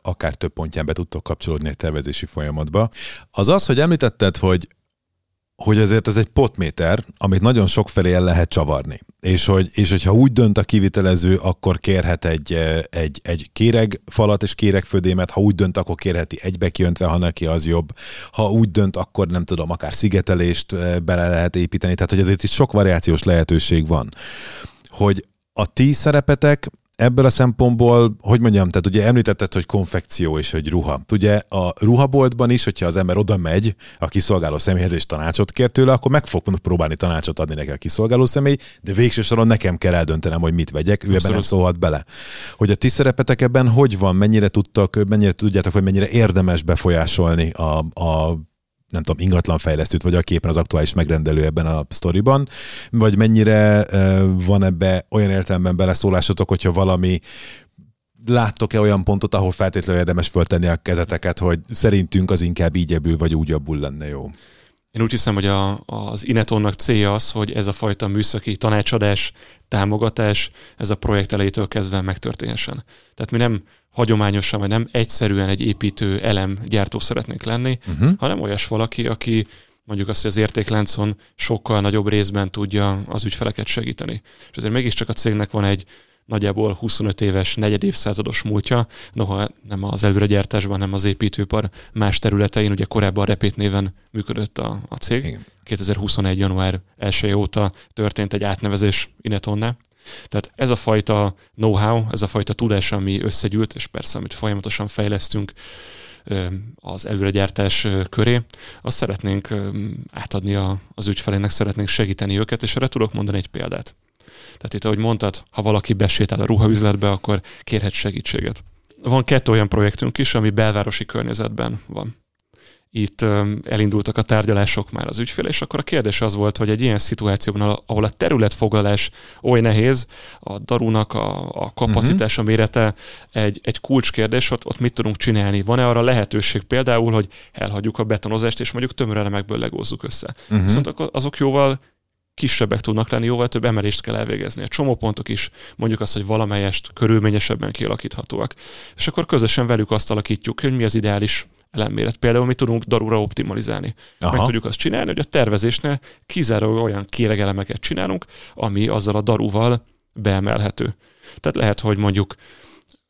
akár több pontján be tudtok kapcsolódni egy tervezési folyamatba, az az, hogy említetted, hogy hogy azért ez egy potméter, amit nagyon sok felé el lehet csavarni. És, hogy, és hogyha úgy dönt a kivitelező, akkor kérhet egy, eh, egy, egy kéregfalat és kéregfödémet, ha úgy dönt, akkor kérheti egybe kiöntve, ha neki az jobb. Ha úgy dönt, akkor nem tudom, akár szigetelést eh, bele lehet építeni. Tehát, hogy azért is sok variációs lehetőség van. Hogy a ti szerepetek ebből a szempontból, hogy mondjam, tehát ugye említetted, hogy konfekció és hogy ruha. Ugye a ruhaboltban is, hogyha az ember oda megy a kiszolgáló személyhez és tanácsot kér tőle, akkor meg fog próbálni tanácsot adni neki a kiszolgáló személy, de végső soron nekem kell eldöntenem, hogy mit vegyek, ő ebben nem szólhat bele. Hogy a ti szerepetek ebben hogy van, mennyire tudtak, mennyire tudjátok, hogy mennyire érdemes befolyásolni a, a nem tudom, ingatlanfejlesztőt, vagy aki éppen az aktuális megrendelő ebben a sztoriban, vagy mennyire van ebbe olyan értelemben beleszólásotok, hogyha valami láttok-e olyan pontot, ahol feltétlenül érdemes föltenni a kezeteket, hogy szerintünk az inkább így ebből, vagy úgy abból lenne jó? Én úgy hiszem, hogy a, az Inetonnak célja az, hogy ez a fajta műszaki tanácsadás, támogatás, ez a projekt elejétől kezdve megtörténhessen. Tehát mi nem hagyományosan, vagy nem egyszerűen egy építő elem gyártó szeretnénk lenni, uh-huh. hanem olyas valaki, aki mondjuk azt, hogy az értékláncon sokkal nagyobb részben tudja az ügyfeleket segíteni. És azért mégiscsak a cégnek van egy nagyjából 25 éves, negyed évszázados múltja, noha nem az előregyártásban, hanem az építőpar más területein, ugye korábban Repét néven működött a, a cég. Igen. 2021. január 1 óta történt egy átnevezés Inetonná. Tehát ez a fajta know-how, ez a fajta tudás, ami összegyűlt, és persze, amit folyamatosan fejlesztünk az előregyártás köré, azt szeretnénk átadni az ügyfelének, szeretnénk segíteni őket, és erre tudok mondani egy példát. Tehát itt, ahogy mondtad, ha valaki besétál a ruhaüzletbe, akkor kérhet segítséget. Van kettő olyan projektünk is, ami belvárosi környezetben van itt elindultak a tárgyalások már az ügyfél, és akkor a kérdés az volt, hogy egy ilyen szituációban, ahol a területfoglalás oly nehéz, a darunak a, a kapacitása uh-huh. mérete egy, egy kulcskérdés, ott, ott mit tudunk csinálni? Van-e arra lehetőség például, hogy elhagyjuk a betonozást, és mondjuk tömörelemekből legózzuk össze? Uh-huh. Viszont azok jóval kisebbek tudnak lenni, jóval több emelést kell elvégezni. A csomópontok is mondjuk azt, hogy valamelyest körülményesebben kialakíthatóak. És akkor közösen velük azt alakítjuk, hogy mi az ideális ellenméret. Például mi tudunk darura optimalizálni. Aha. Meg tudjuk azt csinálni, hogy a tervezésnél kizárólag olyan kéregelemeket csinálunk, ami azzal a daruval beemelhető. Tehát lehet, hogy mondjuk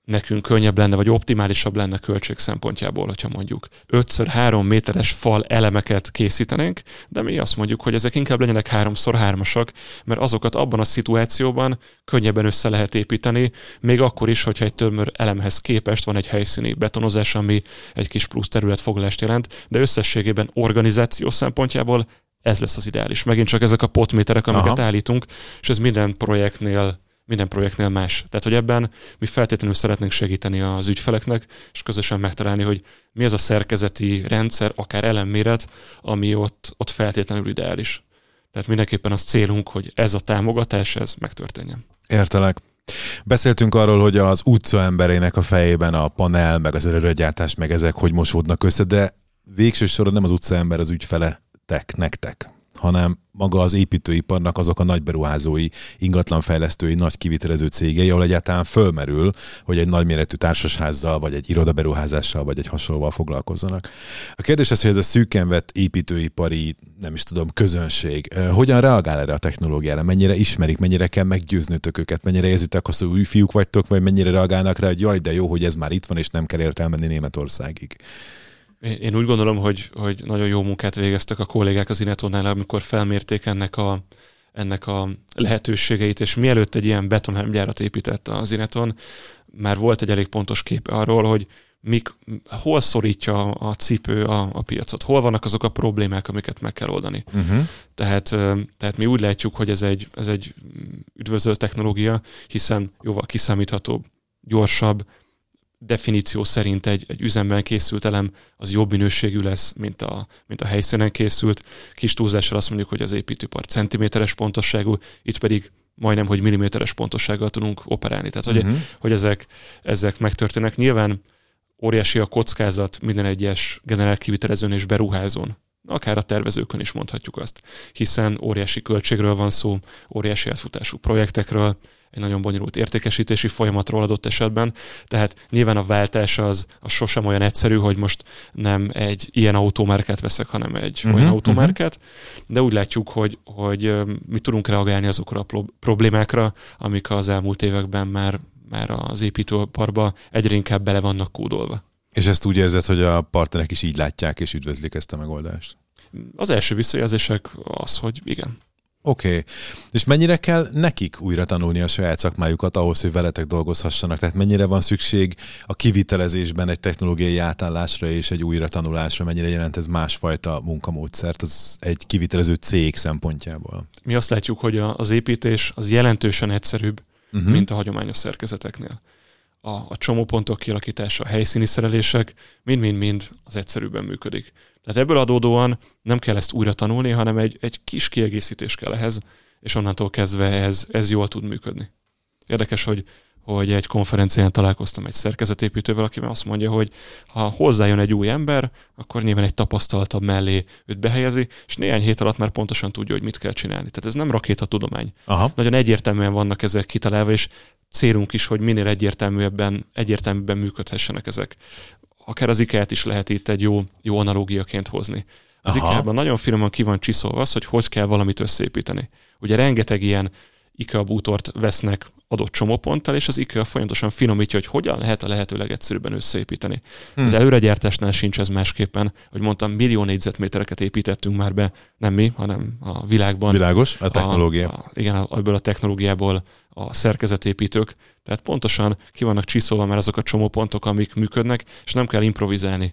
nekünk könnyebb lenne, vagy optimálisabb lenne költség szempontjából, hogyha mondjuk 5x3 méteres fal elemeket készítenénk, de mi azt mondjuk, hogy ezek inkább legyenek 3x3-asak, mert azokat abban a szituációban könnyebben össze lehet építeni, még akkor is, hogyha egy tömör elemhez képest van egy helyszíni betonozás, ami egy kis plusz területfoglalást jelent, de összességében organizáció szempontjából ez lesz az ideális. Megint csak ezek a potméterek, amiket Aha. állítunk, és ez minden projektnél minden projektnél más. Tehát, hogy ebben mi feltétlenül szeretnénk segíteni az ügyfeleknek, és közösen megtalálni, hogy mi az a szerkezeti rendszer, akár ellenméret, ami ott, ott feltétlenül ideális. Tehát mindenképpen az célunk, hogy ez a támogatás, ez megtörténjen. Értelek. Beszéltünk arról, hogy az utca emberének a fejében a panel, meg az előregyártás, meg ezek hogy mosódnak össze, de végső soron nem az utca ember az ügyfele tek, nektek hanem maga az építőiparnak azok a nagy beruházói, ingatlanfejlesztői, nagy kivitelező cégei, ahol egyáltalán fölmerül, hogy egy nagyméretű társasházzal, vagy egy irodaberuházással, vagy egy hasonlóval foglalkozzanak. A kérdés az, hogy ez a szűken vett építőipari, nem is tudom, közönség, hogyan reagál erre a technológiára, mennyire ismerik, mennyire kell meggyőznötök őket, mennyire érzitek azt, hogy új fiúk vagytok, vagy mennyire reagálnak rá, hogy jaj, de jó, hogy ez már itt van, és nem kell értelmenni Németországig. Én úgy gondolom, hogy, hogy nagyon jó munkát végeztek a kollégák az Inetonnál, amikor felmérték ennek a, ennek a lehetőségeit, és mielőtt egy ilyen betongyárat épített az Ineton, már volt egy elég pontos kép arról, hogy mik, hol szorítja a cipő a, a piacot, hol vannak azok a problémák, amiket meg kell oldani. Uh-huh. Tehát, tehát mi úgy látjuk, hogy ez egy, ez egy üdvözölt technológia, hiszen jóval kiszámíthatóbb, gyorsabb, definíció szerint egy, egy üzemben készült elem az jobb minőségű lesz, mint a, mint a helyszínen készült. Kis túlzással azt mondjuk, hogy az építőpart centiméteres pontosságú, itt pedig majdnem, hogy milliméteres pontossággal tudunk operálni. Tehát, hogy, uh-huh. hogy ezek, ezek megtörténnek. Nyilván óriási a kockázat minden egyes generált kivitelezőn és beruházón. Akár a tervezőkön is mondhatjuk azt, hiszen óriási költségről van szó, óriási átfutású projektekről, egy nagyon bonyolult értékesítési folyamatról adott esetben, tehát nyilván a váltás az, az sosem olyan egyszerű, hogy most nem egy ilyen autómárkát veszek, hanem egy uh-huh, olyan autómárkát, uh-huh. de úgy látjuk, hogy, hogy mi tudunk reagálni azokra a problémákra, amik az elmúlt években már, már az építőparba egyre inkább bele vannak kódolva. És ezt úgy érzed, hogy a partnerek is így látják és üdvözlik ezt a megoldást? Az első visszajelzések az, hogy igen. Oké. Okay. És mennyire kell nekik újra tanulni a saját szakmájukat ahhoz, hogy veletek dolgozhassanak? Tehát mennyire van szükség a kivitelezésben egy technológiai átállásra és egy újra tanulásra? Mennyire jelent ez másfajta munkamódszert az egy kivitelező cég szempontjából? Mi azt látjuk, hogy az építés az jelentősen egyszerűbb, uh-huh. mint a hagyományos szerkezeteknél. A, a csomópontok kialakítása, a helyszíni szerelések mind-mind-mind az egyszerűbben működik. Tehát ebből adódóan nem kell ezt újra tanulni, hanem egy, egy kis kiegészítés kell ehhez, és onnantól kezdve ez, ez jól tud működni. Érdekes, hogy, hogy egy konferencián találkoztam egy szerkezetépítővel, aki azt mondja, hogy ha hozzájön egy új ember, akkor nyilván egy tapasztaltabb mellé őt behelyezi, és néhány hét alatt már pontosan tudja, hogy mit kell csinálni. Tehát ez nem rakétatudomány. Aha. Nagyon egyértelműen vannak ezek kitalálva, és célunk is, hogy minél egyértelműbben, egyértelműbben működhessenek ezek akár az IKEA-t is lehet itt egy jó, jó analógiaként hozni. Az IKEA-ban nagyon finoman ki van csiszolva az, hogy hogy kell valamit összeépíteni. Ugye rengeteg ilyen IKEA bútort vesznek adott csomóponttal, és az IKEA folyamatosan finomítja, hogy hogyan lehet a lehető legegyszerűbben összeépíteni. Hmm. Az előregyártásnál sincs ez másképpen, hogy mondtam, millió négyzetmétereket építettünk már be, nem mi, hanem a világban. Világos, a technológia. A, a, igen, ebből a technológiából a szerkezetépítők, tehát pontosan ki vannak csiszolva már azok a csomópontok, amik működnek, és nem kell improvizálni.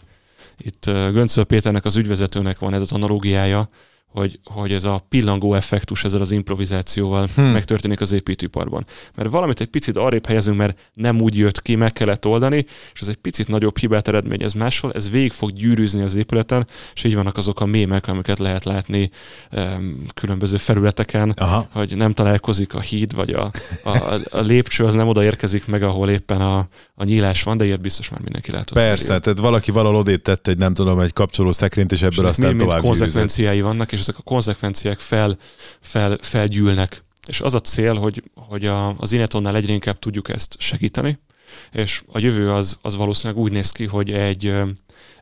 Itt Göncöl Péternek, az ügyvezetőnek van ez az analógiája, hogy, hogy ez a pillangó effektus ezzel az improvizációval hmm. megtörténik az építőiparban. Mert valamit egy picit arrébb helyezünk, mert nem úgy jött ki, meg kellett oldani, és ez egy picit nagyobb hibát eredményez máshol, ez végig fog gyűrűzni az épületen, és így vannak azok a mémek, amiket lehet látni um, különböző felületeken, Aha. hogy nem találkozik a híd, vagy a, a, a lépcső az nem oda érkezik meg, ahol éppen a, a nyílás van, de ilyet biztos már mindenki látott. Persze, tehát valaki valahol odét tett egy nem tudom, egy kapcsoló szekrényt, és ebből és aztán tovább konzekvenciái vannak, és ezek a konzekvenciák fel, fel, felgyűlnek. És az a cél, hogy, hogy a, az Inetonnál egyre inkább tudjuk ezt segíteni, És a jövő az, az valószínűleg úgy néz ki, hogy egy,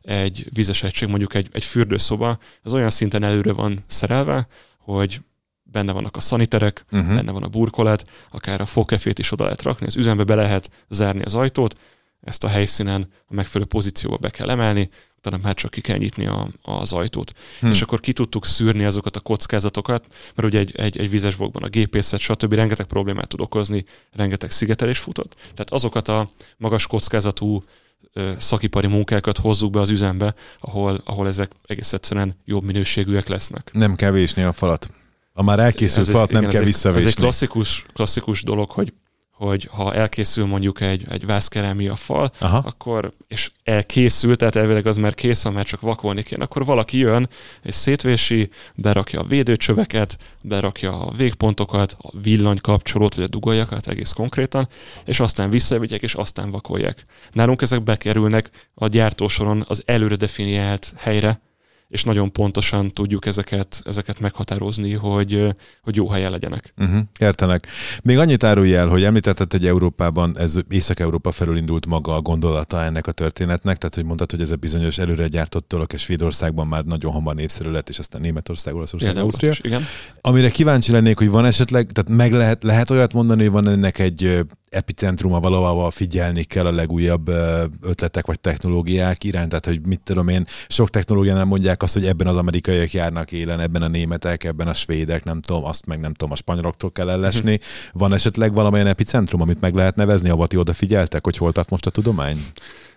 egy vizes egység, mondjuk egy, egy fürdőszoba, az olyan szinten előre van szerelve, hogy benne vannak a szaniterek, uh-huh. benne van a burkolat, akár a fogkefét is oda lehet rakni, az üzembe be lehet zárni az ajtót, ezt a helyszínen a megfelelő pozícióba be kell emelni, utána már csak ki kell nyitni a, az ajtót. Hmm. És akkor ki tudtuk szűrni azokat a kockázatokat, mert ugye egy, egy, egy vizes a gépészet, stb. rengeteg problémát tud okozni, rengeteg szigetelés futott. Tehát azokat a magas kockázatú szakipari munkákat hozzuk be az üzembe, ahol, ahol ezek egész egyszerűen jobb minőségűek lesznek. Nem kell vésni a falat. A már elkészült ez falat egy, nem igen, kell visszavésni. Ez egy klasszikus, klasszikus dolog, hogy hogy ha elkészül mondjuk egy, egy vászkerámia fal, Aha. akkor, és elkészül, tehát elvileg az már kész, már csak vakolni kéne, akkor valaki jön, és szétvési, berakja a védőcsöveket, berakja a végpontokat, a villanykapcsolót, vagy a dugoljakat egész konkrétan, és aztán visszavigyek, és aztán vakolják. Nálunk ezek bekerülnek a gyártósoron az előre definiált helyre, és nagyon pontosan tudjuk ezeket, ezeket meghatározni, hogy, hogy jó helyen legyenek. Uh-huh, értenek. Még annyit árulj el, hogy említetted, hogy Európában, ez Észak-Európa felül indult maga a gondolata ennek a történetnek, tehát hogy mondtad, hogy ez a bizonyos előre gyártott dolog, és Svédországban már nagyon hamar népszerű lett, és aztán Németország, Olaszország, Ausztria. Amire kíváncsi lennék, hogy van esetleg, tehát meg lehet, lehet olyat mondani, hogy van ennek egy epicentruma valahol figyelni kell a legújabb ötletek vagy technológiák iránt, tehát hogy mit tudom én, sok technológiánál mondják azt, hogy ebben az amerikaiak járnak élen, ebben a németek, ebben a svédek, nem tudom, azt meg nem tudom, a spanyoloktól kell ellesni. Mhm. Van esetleg valamilyen epicentrum, amit meg lehet nevezni, ahol ti odafigyeltek, hogy hol tart most a tudomány?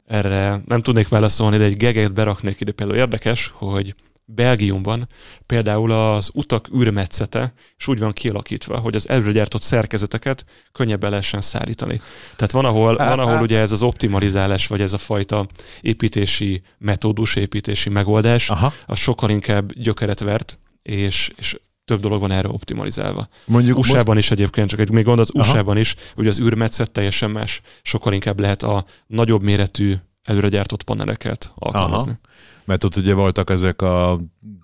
Erre nem tudnék válaszolni, de egy geget beraknék ide. Például érdekes, hogy Belgiumban például az utak űrmetszete és úgy van kialakítva, hogy az előregyártott szerkezeteket könnyebben lehessen szállítani. Tehát van ahol, van, ahol ugye ez az optimalizálás, vagy ez a fajta építési metódus, építési megoldás, Aha. az sokkal inkább gyökeret vert, és, és több dolog van erre optimalizálva. Mondjuk USA-ban most... is egyébként, csak egy még gond az USA-ban is, hogy az űrmetszet teljesen más. Sokkal inkább lehet a nagyobb méretű előregyártott paneleket alkalmazni. Aha mert ott ugye voltak ezek a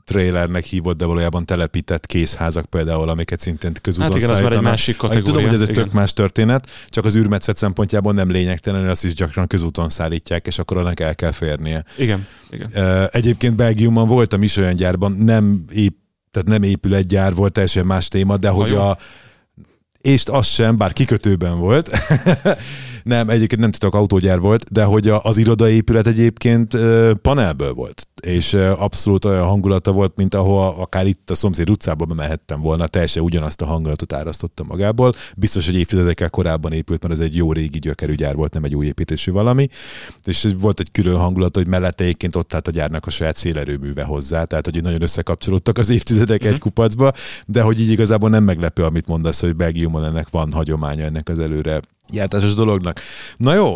trailernek hívott, de valójában telepített készházak például, amiket szintén közúton Hát igen, az már egy másik kategória. Tudom, hogy ez egy igen. tök más történet, csak az űrmetszet szempontjából nem lényegtelen, azt is gyakran közúton szállítják, és akkor annak el kell férnie. Igen, igen. Egyébként Belgiumban voltam is olyan gyárban, nem épp tehát nem épül egy gyár, volt teljesen más téma, de hogy a, és az sem, bár kikötőben volt, nem, egyébként nem tudok, autógyár volt, de hogy az irodaépület egyébként panelből volt és abszolút olyan hangulata volt, mint ahol akár itt a szomszéd utcába bemehettem volna, teljesen ugyanazt a hangulatot árasztotta magából. Biztos, hogy évtizedekkel korábban épült, mert ez egy jó régi gyökerű gyár volt, nem egy új építésű valami. És volt egy külön hangulat, hogy mellette egyébként ott állt a gyárnak a saját szélerőműve hozzá, tehát hogy nagyon összekapcsolódtak az évtizedek mm-hmm. egy kupacba, de hogy így igazából nem meglepő, amit mondasz, hogy Belgiumon ennek van hagyománya ennek az előre jártásos dolognak. Na jó,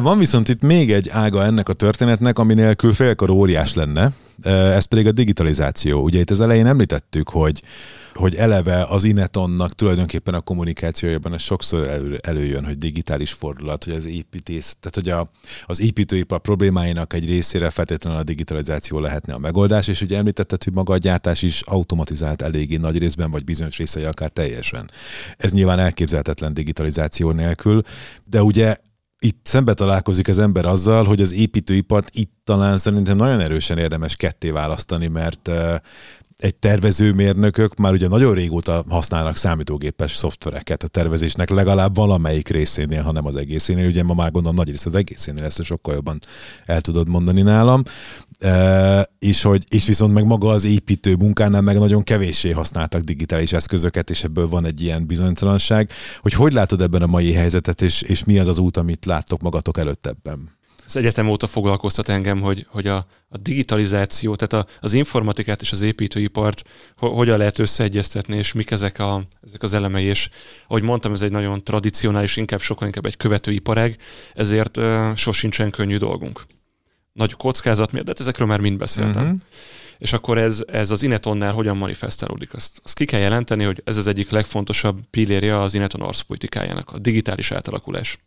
van viszont itt még egy ága ennek a történetnek, ami nélkül félkor óriás lenne, ez pedig a digitalizáció. Ugye itt az elején említettük, hogy hogy eleve az Inetonnak tulajdonképpen a kommunikációjában ez sokszor elő, előjön, hogy digitális fordulat, hogy az építész, tehát hogy a, az építőipar problémáinak egy részére feltétlenül a digitalizáció lehetne a megoldás, és ugye említetted, hogy maga a gyártás is automatizált eléggé nagy részben, vagy bizonyos részei akár teljesen. Ez nyilván elképzelhetetlen digitalizáció nélkül, de ugye itt szembe találkozik az ember azzal, hogy az építőipart itt talán szerintem nagyon erősen érdemes ketté választani, mert egy tervezőmérnökök már ugye nagyon régóta használnak számítógépes szoftvereket a tervezésnek, legalább valamelyik részénél, ha nem az egészénél. Ugye ma már gondolom nagy rész az egészénél, ezt sokkal jobban el tudod mondani nálam. E, és, hogy, és viszont meg maga az építő munkánál meg nagyon kevéssé használtak digitális eszközöket, és ebből van egy ilyen bizonytalanság. Hogy hogy látod ebben a mai helyzetet, és, és mi az az út, amit láttok magatok előtt ebben? Az egyetem óta foglalkoztat engem, hogy, hogy a, a digitalizáció, tehát a, az informatikát és az építőipart ho, hogyan lehet összeegyeztetni, és mik ezek, a, ezek az elemei, és ahogy mondtam, ez egy nagyon tradicionális, inkább sokkal inkább egy követőiparág, ezért uh, sosincsen könnyű dolgunk. Nagy kockázat miatt, de hát ezekről már mind beszéltem. Uh-huh. És akkor ez, ez az Inetonnál hogyan manifestálódik? Azt, azt ki kell jelenteni, hogy ez az egyik legfontosabb pillérje az Ineton arszpolitikájának, a digitális átalakulás.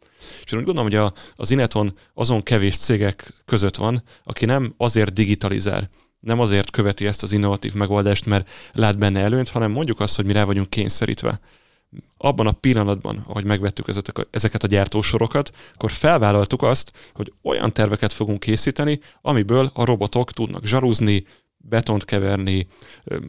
És én úgy gondolom, hogy a, az Ineton azon kevés cégek között van, aki nem azért digitalizál, nem azért követi ezt az innovatív megoldást, mert lát benne előnyt, hanem mondjuk azt, hogy mi rá vagyunk kényszerítve. abban a pillanatban, ahogy megvettük ezeket a gyártósorokat, akkor felvállaltuk azt, hogy olyan terveket fogunk készíteni, amiből a robotok tudnak zsarúzni, betont keverni,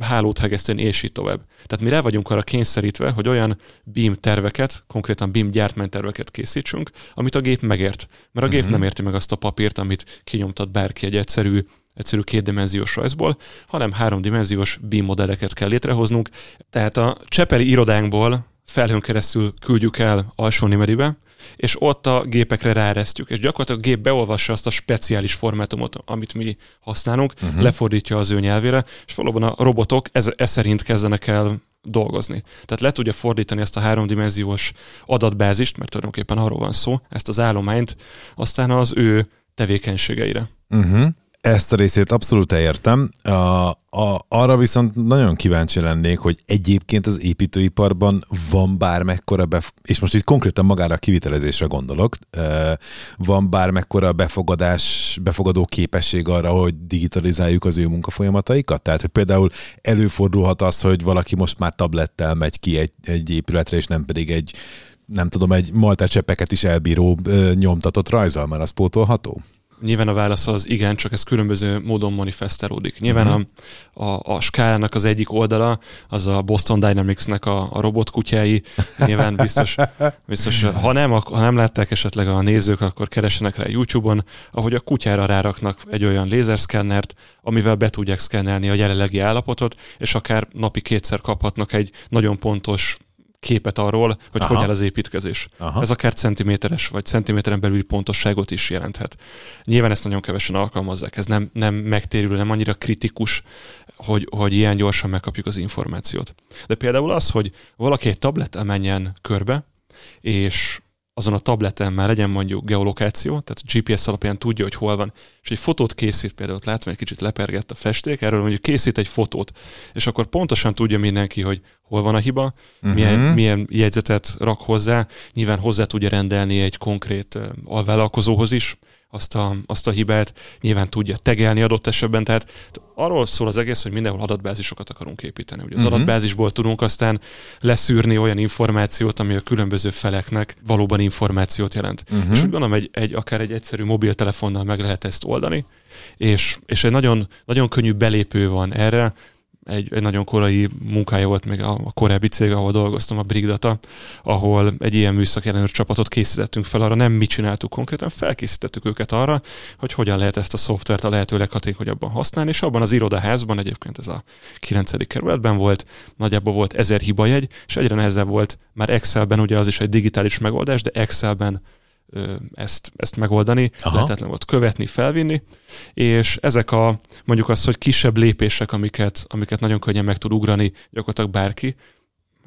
hálót hegeszteni, és így tovább. Tehát mi rá vagyunk arra kényszerítve, hogy olyan BIM terveket, konkrétan BIM gyártmányterveket készítsünk, amit a gép megért. Mert a gép uh-huh. nem érti meg azt a papírt, amit kinyomtat bárki egy egyszerű egyszerű kétdimenziós rajzból, hanem háromdimenziós BIM modelleket kell létrehoznunk. Tehát a Csepeli irodánkból felhőn keresztül küldjük el alsó Nimeribe, és ott a gépekre ráeresztjük, és gyakorlatilag a gép beolvassa azt a speciális formátumot, amit mi használunk, uh-huh. lefordítja az ő nyelvére, és valóban a robotok ez, ez szerint kezdenek el dolgozni. Tehát le tudja fordítani ezt a háromdimenziós adatbázist, mert tulajdonképpen arról van szó, ezt az állományt, aztán az ő tevékenységeire. Uh-huh. Ezt a részét abszolút értem. A, a, arra viszont nagyon kíváncsi lennék, hogy egyébként az építőiparban van bármekkora, bef- és most itt konkrétan magára a kivitelezésre gondolok, van bármekkora befogadás, befogadó képesség arra, hogy digitalizáljuk az ő munkafolyamataikat? Tehát, hogy például előfordulhat az, hogy valaki most már tablettel megy ki egy, egy épületre, és nem pedig egy nem tudom, egy maltacseppeket is elbíró nyomtatott rajzal, mert az pótolható? Nyilván a válasz az igen, csak ez különböző módon manifestálódik. Nyilván uh-huh. a, a, a skálának az egyik oldala, az a Boston Dynamics-nek a, a robotkutyái. Nyilván biztos, biztos ha, nem, ha nem látták esetleg a nézők, akkor keressenek rá YouTube-on, ahogy a kutyára ráraknak egy olyan lézerszkennert, amivel be tudják szkennelni a jelenlegi állapotot, és akár napi kétszer kaphatnak egy nagyon pontos képet arról, hogy Aha. hogy áll az építkezés. Aha. Ez akár centiméteres vagy centiméteren belüli pontosságot is jelenthet. Nyilván ezt nagyon kevesen alkalmazzák, ez nem, nem megtérülő, nem annyira kritikus, hogy, hogy ilyen gyorsan megkapjuk az információt. De például az, hogy valaki egy tablettel menjen körbe, és azon a tableten már legyen mondjuk geolokáció, tehát GPS alapján tudja, hogy hol van, és egy fotót készít, például ott látom, egy kicsit lepergett a festék, erről mondjuk készít egy fotót, és akkor pontosan tudja mindenki, hogy hol van a hiba, uh-huh. milyen, milyen jegyzetet rak hozzá, nyilván hozzá tudja rendelni egy konkrét alvállalkozóhoz is, azt a, azt a hibát, nyilván tudja tegelni adott esetben, tehát arról szól az egész, hogy mindenhol adatbázisokat akarunk építeni. Ugye az uh-huh. adatbázisból tudunk aztán leszűrni olyan információt, ami a különböző feleknek valóban információt jelent. Uh-huh. És úgy gondolom, egy, egy, akár egy egyszerű mobiltelefonnal meg lehet ezt oldani, és, és egy nagyon, nagyon könnyű belépő van erre, egy, egy nagyon korai munkája volt még a, a korábbi cég, ahol dolgoztam, a Brigdata, ahol egy ilyen műszaki ellenőr csapatot készítettünk fel, arra nem mit csináltuk konkrétan, felkészítettük őket arra, hogy hogyan lehet ezt a szoftvert a lehető leghatékonyabban használni, és abban az irodaházban, egyébként ez a 9. kerületben volt, nagyjából volt ezer hibajegy, és egyre nehezebb volt már Excelben, ugye az is egy digitális megoldás, de Excelben ezt, ezt megoldani, Aha. lehetetlen volt követni, felvinni, és ezek a mondjuk az, hogy kisebb lépések, amiket, amiket nagyon könnyen meg tud ugrani gyakorlatilag bárki,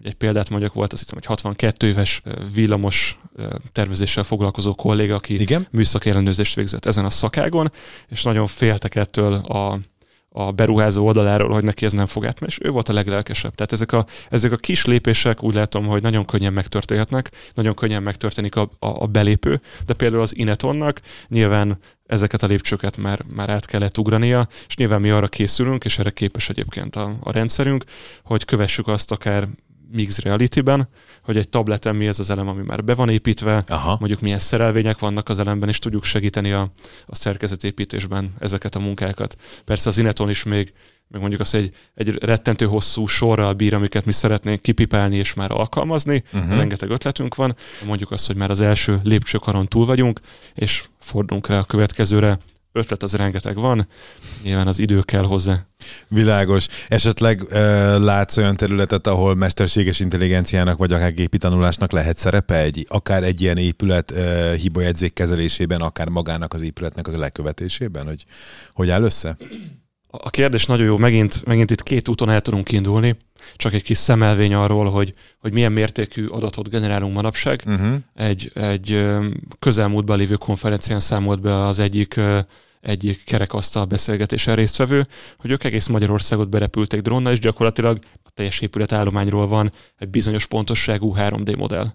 egy példát mondjak, volt azt hiszem, hogy 62 éves villamos tervezéssel foglalkozó kolléga, aki Igen? műszaki ellenőrzést végzett ezen a szakágon, és nagyon féltek ettől a a beruházó oldaláról, hogy neki ez nem fog átmenni, és ő volt a leglelkesebb. Tehát ezek a, ezek a kis lépések úgy látom, hogy nagyon könnyen megtörténhetnek, nagyon könnyen megtörténik a, a, a belépő, de például az Inetonnak nyilván ezeket a lépcsőket már, már át kellett ugrania, és nyilván mi arra készülünk, és erre képes egyébként a, a rendszerünk, hogy kövessük azt akár Mixed Reality-ben, hogy egy tableten mi ez az elem, ami már be van építve, Aha. mondjuk milyen szerelvények vannak az elemben, és tudjuk segíteni a, a szerkezetépítésben ezeket a munkákat. Persze az Ineton is még, meg mondjuk az egy, egy rettentő hosszú sorral bír, amiket mi szeretnénk kipipálni és már alkalmazni. Uh-huh. Rengeteg ötletünk van. Mondjuk azt, hogy már az első lépcsőkaron túl vagyunk, és fordulunk rá a következőre, ötlet az rengeteg van, nyilván az idő kell hozzá. Világos. Esetleg uh, látsz olyan területet, ahol mesterséges intelligenciának vagy akár gépi tanulásnak lehet szerepe, egy, akár egy ilyen épület uh, hibajegyzék kezelésében, akár magának az épületnek a lekövetésében, hogy hogy áll össze? A kérdés nagyon jó, megint, megint itt két úton el tudunk indulni, csak egy kis szemelvény arról, hogy, hogy milyen mértékű adatot generálunk manapság. Uh-huh. Egy, egy közelmúltban lévő konferencián számolt be az egyik egyik kerekasztal beszélgetésen résztvevő, hogy ők egész Magyarországot berepülték drónnal, és gyakorlatilag a teljes épület állományról van egy bizonyos pontosságú 3D modell.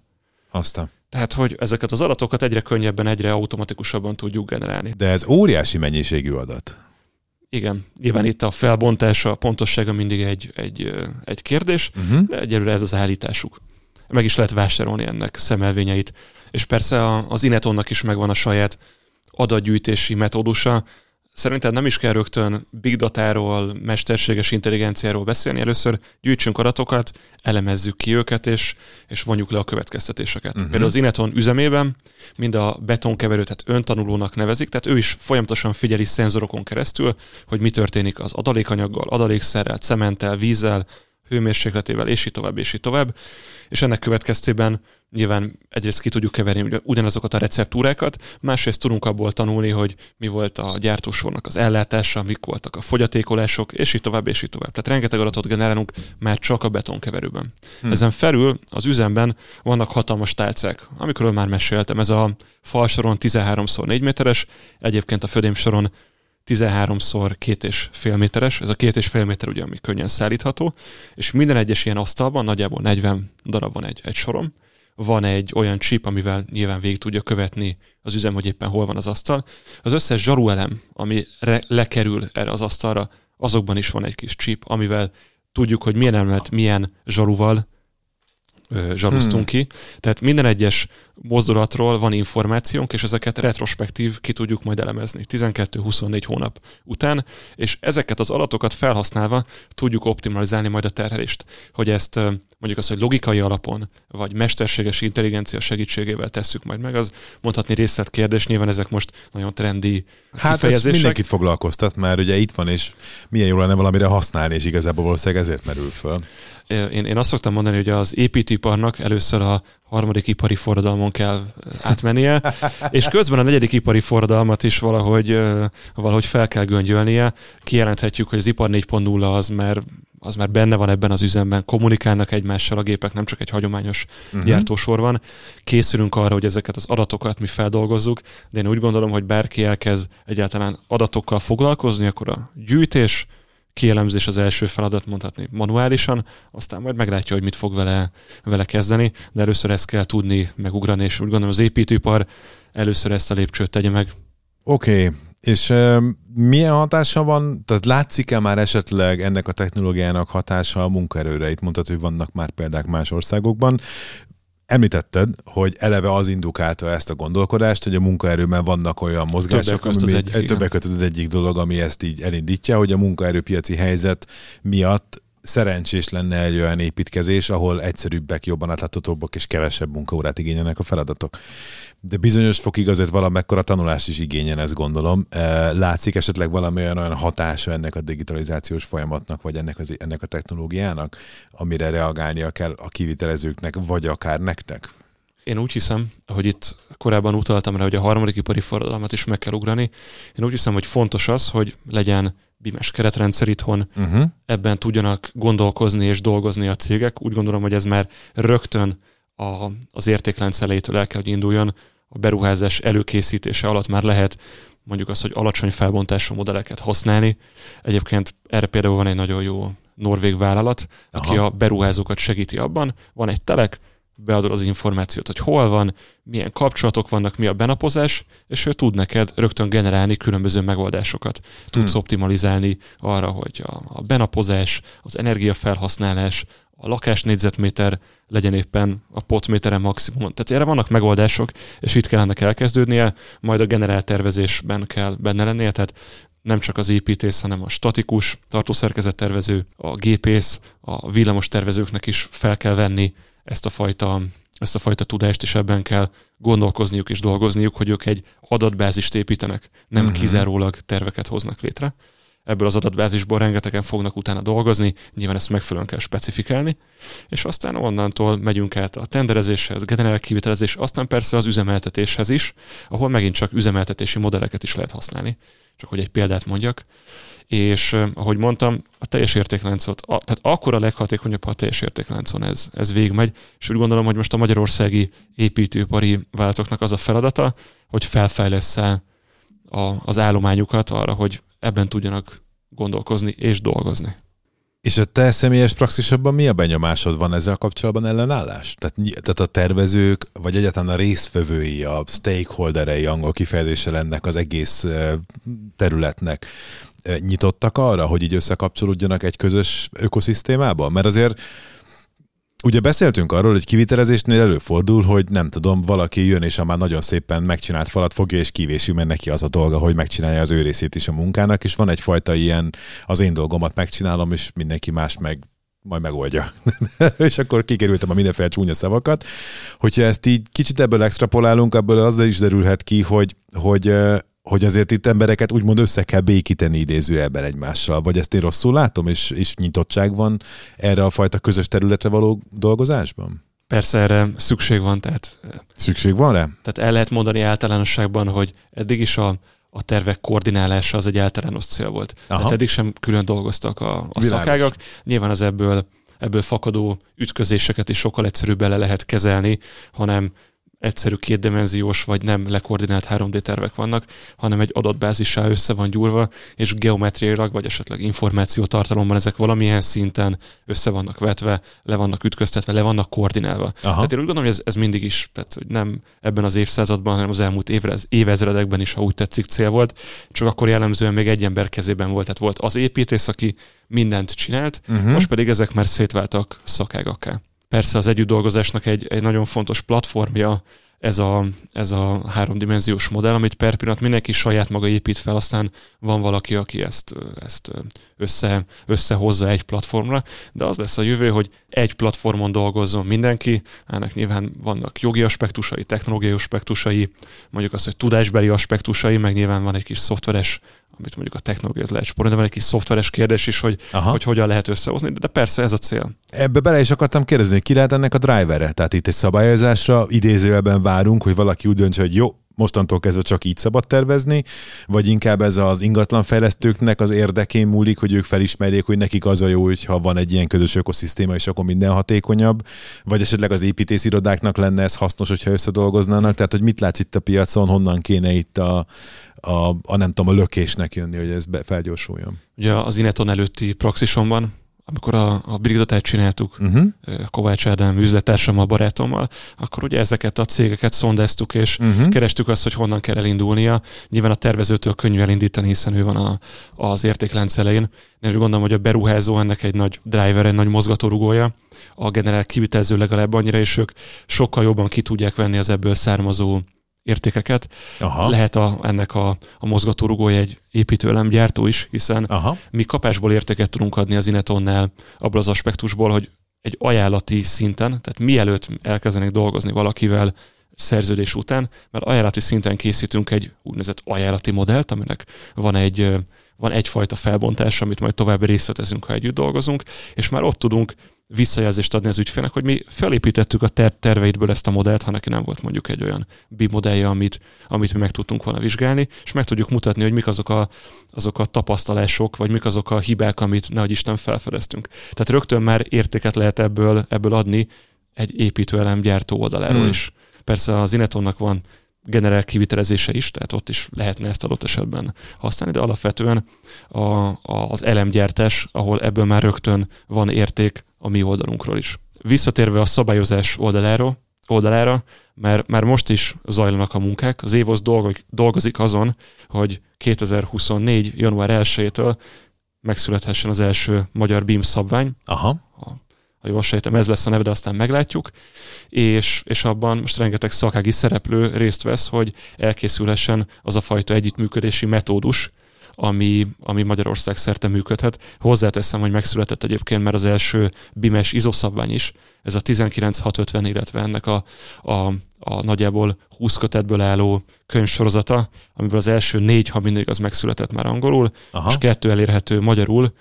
Aztán. Tehát, hogy ezeket az adatokat egyre könnyebben, egyre automatikusabban tudjuk generálni. De ez óriási mennyiségű adat. Igen, nyilván itt a felbontása, a pontossága mindig egy, egy, egy kérdés, uh-huh. de egyelőre ez az állításuk. meg is lehet vásárolni ennek szemelvényeit. És persze az Inetonnak is megvan a saját adatgyűjtési metódusa, Szerintem nem is kell rögtön big datáról, mesterséges intelligenciáról beszélni. Először gyűjtsünk adatokat, elemezzük ki őket, és, és vonjuk le a következtetéseket. Uh-huh. Például az Ineton üzemében mind a betonkeverőt tehát öntanulónak nevezik, tehát ő is folyamatosan figyeli szenzorokon keresztül, hogy mi történik az adalékanyaggal, adalékszerrel, cementtel, vízzel, hőmérsékletével, és így tovább, és így tovább. És ennek következtében nyilván egyrészt ki tudjuk keverni ugyanazokat a receptúrákat, másrészt tudunk abból tanulni, hogy mi volt a gyártósornak az ellátása, mik voltak a fogyatékolások, és így tovább, és így tovább. Tehát rengeteg adatot generálunk már csak a betonkeverőben. Hmm. Ezen felül az üzemben vannak hatalmas tálcák, amikről már meséltem. Ez a falsoron 13x4 méteres, egyébként a födémsoron 13-szor két és fél méteres, ez a két és fél méter ugye, ami könnyen szállítható, és minden egyes ilyen asztalban nagyjából 40 darab van egy, egy sorom, van egy olyan chip, amivel nyilván végig tudja követni az üzem, hogy éppen hol van az asztal. Az összes zsaruelem, ami re- lekerül erre az asztalra, azokban is van egy kis chip, amivel tudjuk, hogy milyen elemet milyen zsaruval zsaruztunk hmm. ki. Tehát minden egyes mozdulatról van információnk, és ezeket retrospektív ki tudjuk majd elemezni 12-24 hónap után, és ezeket az adatokat felhasználva tudjuk optimalizálni majd a terhelést. Hogy ezt mondjuk azt, hogy logikai alapon, vagy mesterséges intelligencia segítségével tesszük majd meg, az mondhatni részletkérdés, nyilván ezek most nagyon trendi Hát kifejezések. ez mindenkit foglalkoztat, mert ugye itt van, és milyen jó lenne valamire használni, és igazából valószínűleg ezért merül föl én, én azt szoktam mondani, hogy az építőiparnak először a harmadik ipari forradalmon kell átmennie, és közben a negyedik ipari forradalmat is valahogy, valahogy fel kell göngyölnie. Kijelenthetjük, hogy az ipar 4.0 az már az már benne van ebben az üzemben, kommunikálnak egymással a gépek, nem csak egy hagyományos uh-huh. gyártósor van. Készülünk arra, hogy ezeket az adatokat mi feldolgozzuk, de én úgy gondolom, hogy bárki elkezd egyáltalán adatokkal foglalkozni, akkor a gyűjtés, kielemzés az első feladat, mondhatni manuálisan, aztán majd meglátja, hogy mit fog vele, vele kezdeni, de először ezt kell tudni megugrani, és úgy gondolom az építőipar először ezt a lépcsőt tegye meg. Oké, okay. és uh, milyen hatása van, tehát látszik-e már esetleg ennek a technológiának hatása a munkaerőre? Itt mondtad, hogy vannak már példák más országokban. Említetted, hogy eleve az indukálta ezt a gondolkodást, hogy a munkaerőben vannak olyan mozgások, többek között az, egyik, többek között az egyik dolog, ami ezt így elindítja, hogy a munkaerőpiaci helyzet miatt szerencsés lenne egy olyan építkezés, ahol egyszerűbbek, jobban átláthatóbbak és kevesebb munkaórát igényelnek a feladatok. De bizonyos fokig azért valamekkora tanulást is igényel, ezt gondolom. E, látszik esetleg valami olyan, olyan hatása ennek a digitalizációs folyamatnak, vagy ennek, az, ennek a technológiának, amire reagálnia kell a kivitelezőknek, vagy akár nektek? Én úgy hiszem, hogy itt korábban utaltam rá, hogy a harmadik ipari forradalmat is meg kell ugrani. Én úgy hiszem, hogy fontos az, hogy legyen bimes keretrendszer itthon, uh-huh. ebben tudjanak gondolkozni és dolgozni a cégek. Úgy gondolom, hogy ez már rögtön a, az értéklánc elejétől el kell, hogy induljon. A beruházás előkészítése alatt már lehet mondjuk azt, hogy alacsony felbontású modelleket használni. Egyébként erre például van egy nagyon jó norvég vállalat, Aha. aki a beruházókat segíti abban. Van egy telek, beadod az információt, hogy hol van, milyen kapcsolatok vannak, mi a benapozás, és ő tud neked rögtön generálni különböző megoldásokat. Tudsz hmm. optimalizálni arra, hogy a, a benapozás, az energiafelhasználás, a lakás négyzetméter legyen éppen a potméteren maximum. Tehát erre vannak megoldások, és itt kell ennek elkezdődnie, majd a generált tervezésben kell benne lennie, tehát nem csak az építész, hanem a statikus, tartószerkezettervező, a gépész, a villamos tervezőknek is fel kell venni ezt a fajta, ezt a fajta tudást, és ebben kell gondolkozniuk és dolgozniuk, hogy ők egy adatbázist építenek, nem uh-huh. kizárólag terveket hoznak létre. Ebből az adatbázisból rengetegen fognak utána dolgozni, nyilván ezt megfelelően kell specifikálni, és aztán onnantól megyünk át a tenderezéshez, generál kivitelezés, aztán persze az üzemeltetéshez is, ahol megint csak üzemeltetési modelleket is lehet használni. Csak hogy egy példát mondjak, és ahogy mondtam, a teljes értékláncot, a, tehát akkor a leghatékonyabb, ha a teljes értékláncon ez, ez végmegy, és úgy gondolom, hogy most a magyarországi építőipari vállalatoknak az a feladata, hogy felfejlesz a, az állományukat arra, hogy ebben tudjanak gondolkozni és dolgozni. És a te személyes praxisodban mi a benyomásod van ezzel kapcsolatban ellenállás? Tehát, tehát a tervezők, vagy egyáltalán a résztvevői, a stakeholderei angol kifejezése ennek az egész területnek nyitottak arra, hogy így összekapcsolódjanak egy közös ökoszisztémába? Mert azért Ugye beszéltünk arról, hogy kivitelezésnél előfordul, hogy nem tudom, valaki jön és a már nagyon szépen megcsinált falat fogja és kivési, mert neki az a dolga, hogy megcsinálja az ő részét is a munkának, és van egyfajta ilyen, az én dolgomat megcsinálom, és mindenki más meg majd megoldja. és akkor kikerültem a mindenféle csúnya szavakat. Hogyha ezt így kicsit ebből extrapolálunk, ebből az is derülhet ki, hogy, hogy hogy azért itt embereket úgymond össze kell békíteni idézőjelben egymással, vagy ezt én rosszul látom, és, és nyitottság van erre a fajta közös területre való dolgozásban? Persze erre szükség van, tehát... Szükség van rá? Tehát el lehet mondani általánosságban, hogy eddig is a, a tervek koordinálása az egy általános cél volt. Aha. Tehát eddig sem külön dolgoztak a, a szakágak. Nyilván az ebből, ebből fakadó ütközéseket is sokkal egyszerűbb bele lehet kezelni, hanem egyszerű kétdimenziós vagy nem lekoordinált 3D tervek vannak, hanem egy adatbázissá össze van gyúrva, és geometriailag, vagy esetleg információtartalomban ezek valamilyen szinten össze vannak vetve, le vannak ütköztetve, le vannak koordinálva. Aha. Tehát én úgy gondolom, hogy ez, ez mindig is, tehát, hogy nem ebben az évszázadban, hanem az elmúlt évrez, évezredekben is, ha úgy tetszik, cél volt, csak akkor jellemzően még egy ember kezében volt, tehát volt az építész, aki mindent csinált, uh-huh. most pedig ezek már szétváltak szakágakká. Persze az együtt dolgozásnak egy, egy nagyon fontos platformja ez a, ez a háromdimenziós modell, amit per pillanat mindenki saját maga épít fel, aztán van valaki, aki ezt, ezt össze, összehozza egy platformra, de az lesz a jövő, hogy egy platformon dolgozzon mindenki, ennek nyilván vannak jogi aspektusai, technológiai aspektusai, mondjuk az, hogy tudásbeli aspektusai, meg nyilván van egy kis szoftveres amit mondjuk a technológia lehet sporolni, de van egy kis szoftveres kérdés is, hogy, hogy hogyan lehet összehozni, de persze ez a cél. Ebbe bele is akartam kérdezni, ki lehet ennek a drivere? Tehát itt egy szabályozásra idézőjelben várunk, hogy valaki úgy döntse, hogy jó, mostantól kezdve csak így szabad tervezni, vagy inkább ez az ingatlanfejlesztőknek az érdekén múlik, hogy ők felismerjék, hogy nekik az a jó, hogyha van egy ilyen közös ökoszisztéma, és akkor minden hatékonyabb, vagy esetleg az építészirodáknak lenne ez hasznos, hogyha összedolgoznának, tehát hogy mit látsz itt a piacon, honnan kéne itt a, a, a nem tudom, a lökésnek jönni, hogy ez be, felgyorsuljon. Ugye az Ineton előtti praxisomban amikor a, a Brigadotát csináltuk uh-huh. Kovács Ádám üzlettársammal, barátommal, akkor ugye ezeket a cégeket szondáztuk, és uh-huh. kerestük azt, hogy honnan kell elindulnia. Nyilván a tervezőtől könnyű elindítani, hiszen ő van a, az értéklánc elején. Én úgy gondolom, hogy a beruházó ennek egy nagy driver, egy nagy mozgatórugója, a generál kivitelező legalább annyira, és ők sokkal jobban ki tudják venni az ebből származó értékeket. Aha. Lehet a, ennek a, a mozgatórugója egy építőelemgyártó is, hiszen Aha. mi kapásból értéket tudunk adni az Inetonnál abból az aspektusból, hogy egy ajánlati szinten, tehát mielőtt elkezdenek dolgozni valakivel szerződés után, mert ajánlati szinten készítünk egy úgynevezett ajánlati modellt, aminek van egy van egyfajta felbontás, amit majd tovább részletezünk, ha együtt dolgozunk, és már ott tudunk visszajelzést adni az ügyfélnek, hogy mi felépítettük a ter- terveidből ezt a modellt, ha neki nem volt mondjuk egy olyan BIM modellje, amit, amit mi meg tudtunk volna vizsgálni, és meg tudjuk mutatni, hogy mik azok a, azok a tapasztalások, vagy mik azok a hibák, amit nehogy Isten felfedeztünk. Tehát rögtön már értéket lehet ebből, ebből adni egy építőelem gyártó oldaláról hmm. is. Persze az Inetonnak van generál kivitelezése is, tehát ott is lehetne ezt adott esetben használni, de alapvetően a, a, az elemgyártás, ahol ebből már rögtön van érték a mi oldalunkról is. Visszatérve a szabályozás oldalára, oldalára mert már most is zajlanak a munkák. Az évoz dolgozik azon, hogy 2024. január 1-től megszülethessen az első magyar BIM szabvány. Aha ha jól sejtem, ez lesz a neve, de aztán meglátjuk, és, és abban most rengeteg szakági szereplő részt vesz, hogy elkészülhessen az a fajta együttműködési metódus, ami, ami Magyarország szerte működhet. Hozzáteszem, hogy megszületett egyébként már az első BIMES izoszabvány is, ez a 19650, illetve ennek a, a, a nagyjából 20 kötetből álló könyvsorozata, amiből az első négy, ha mindig az megszületett már angolul, Aha. és kettő elérhető magyarul,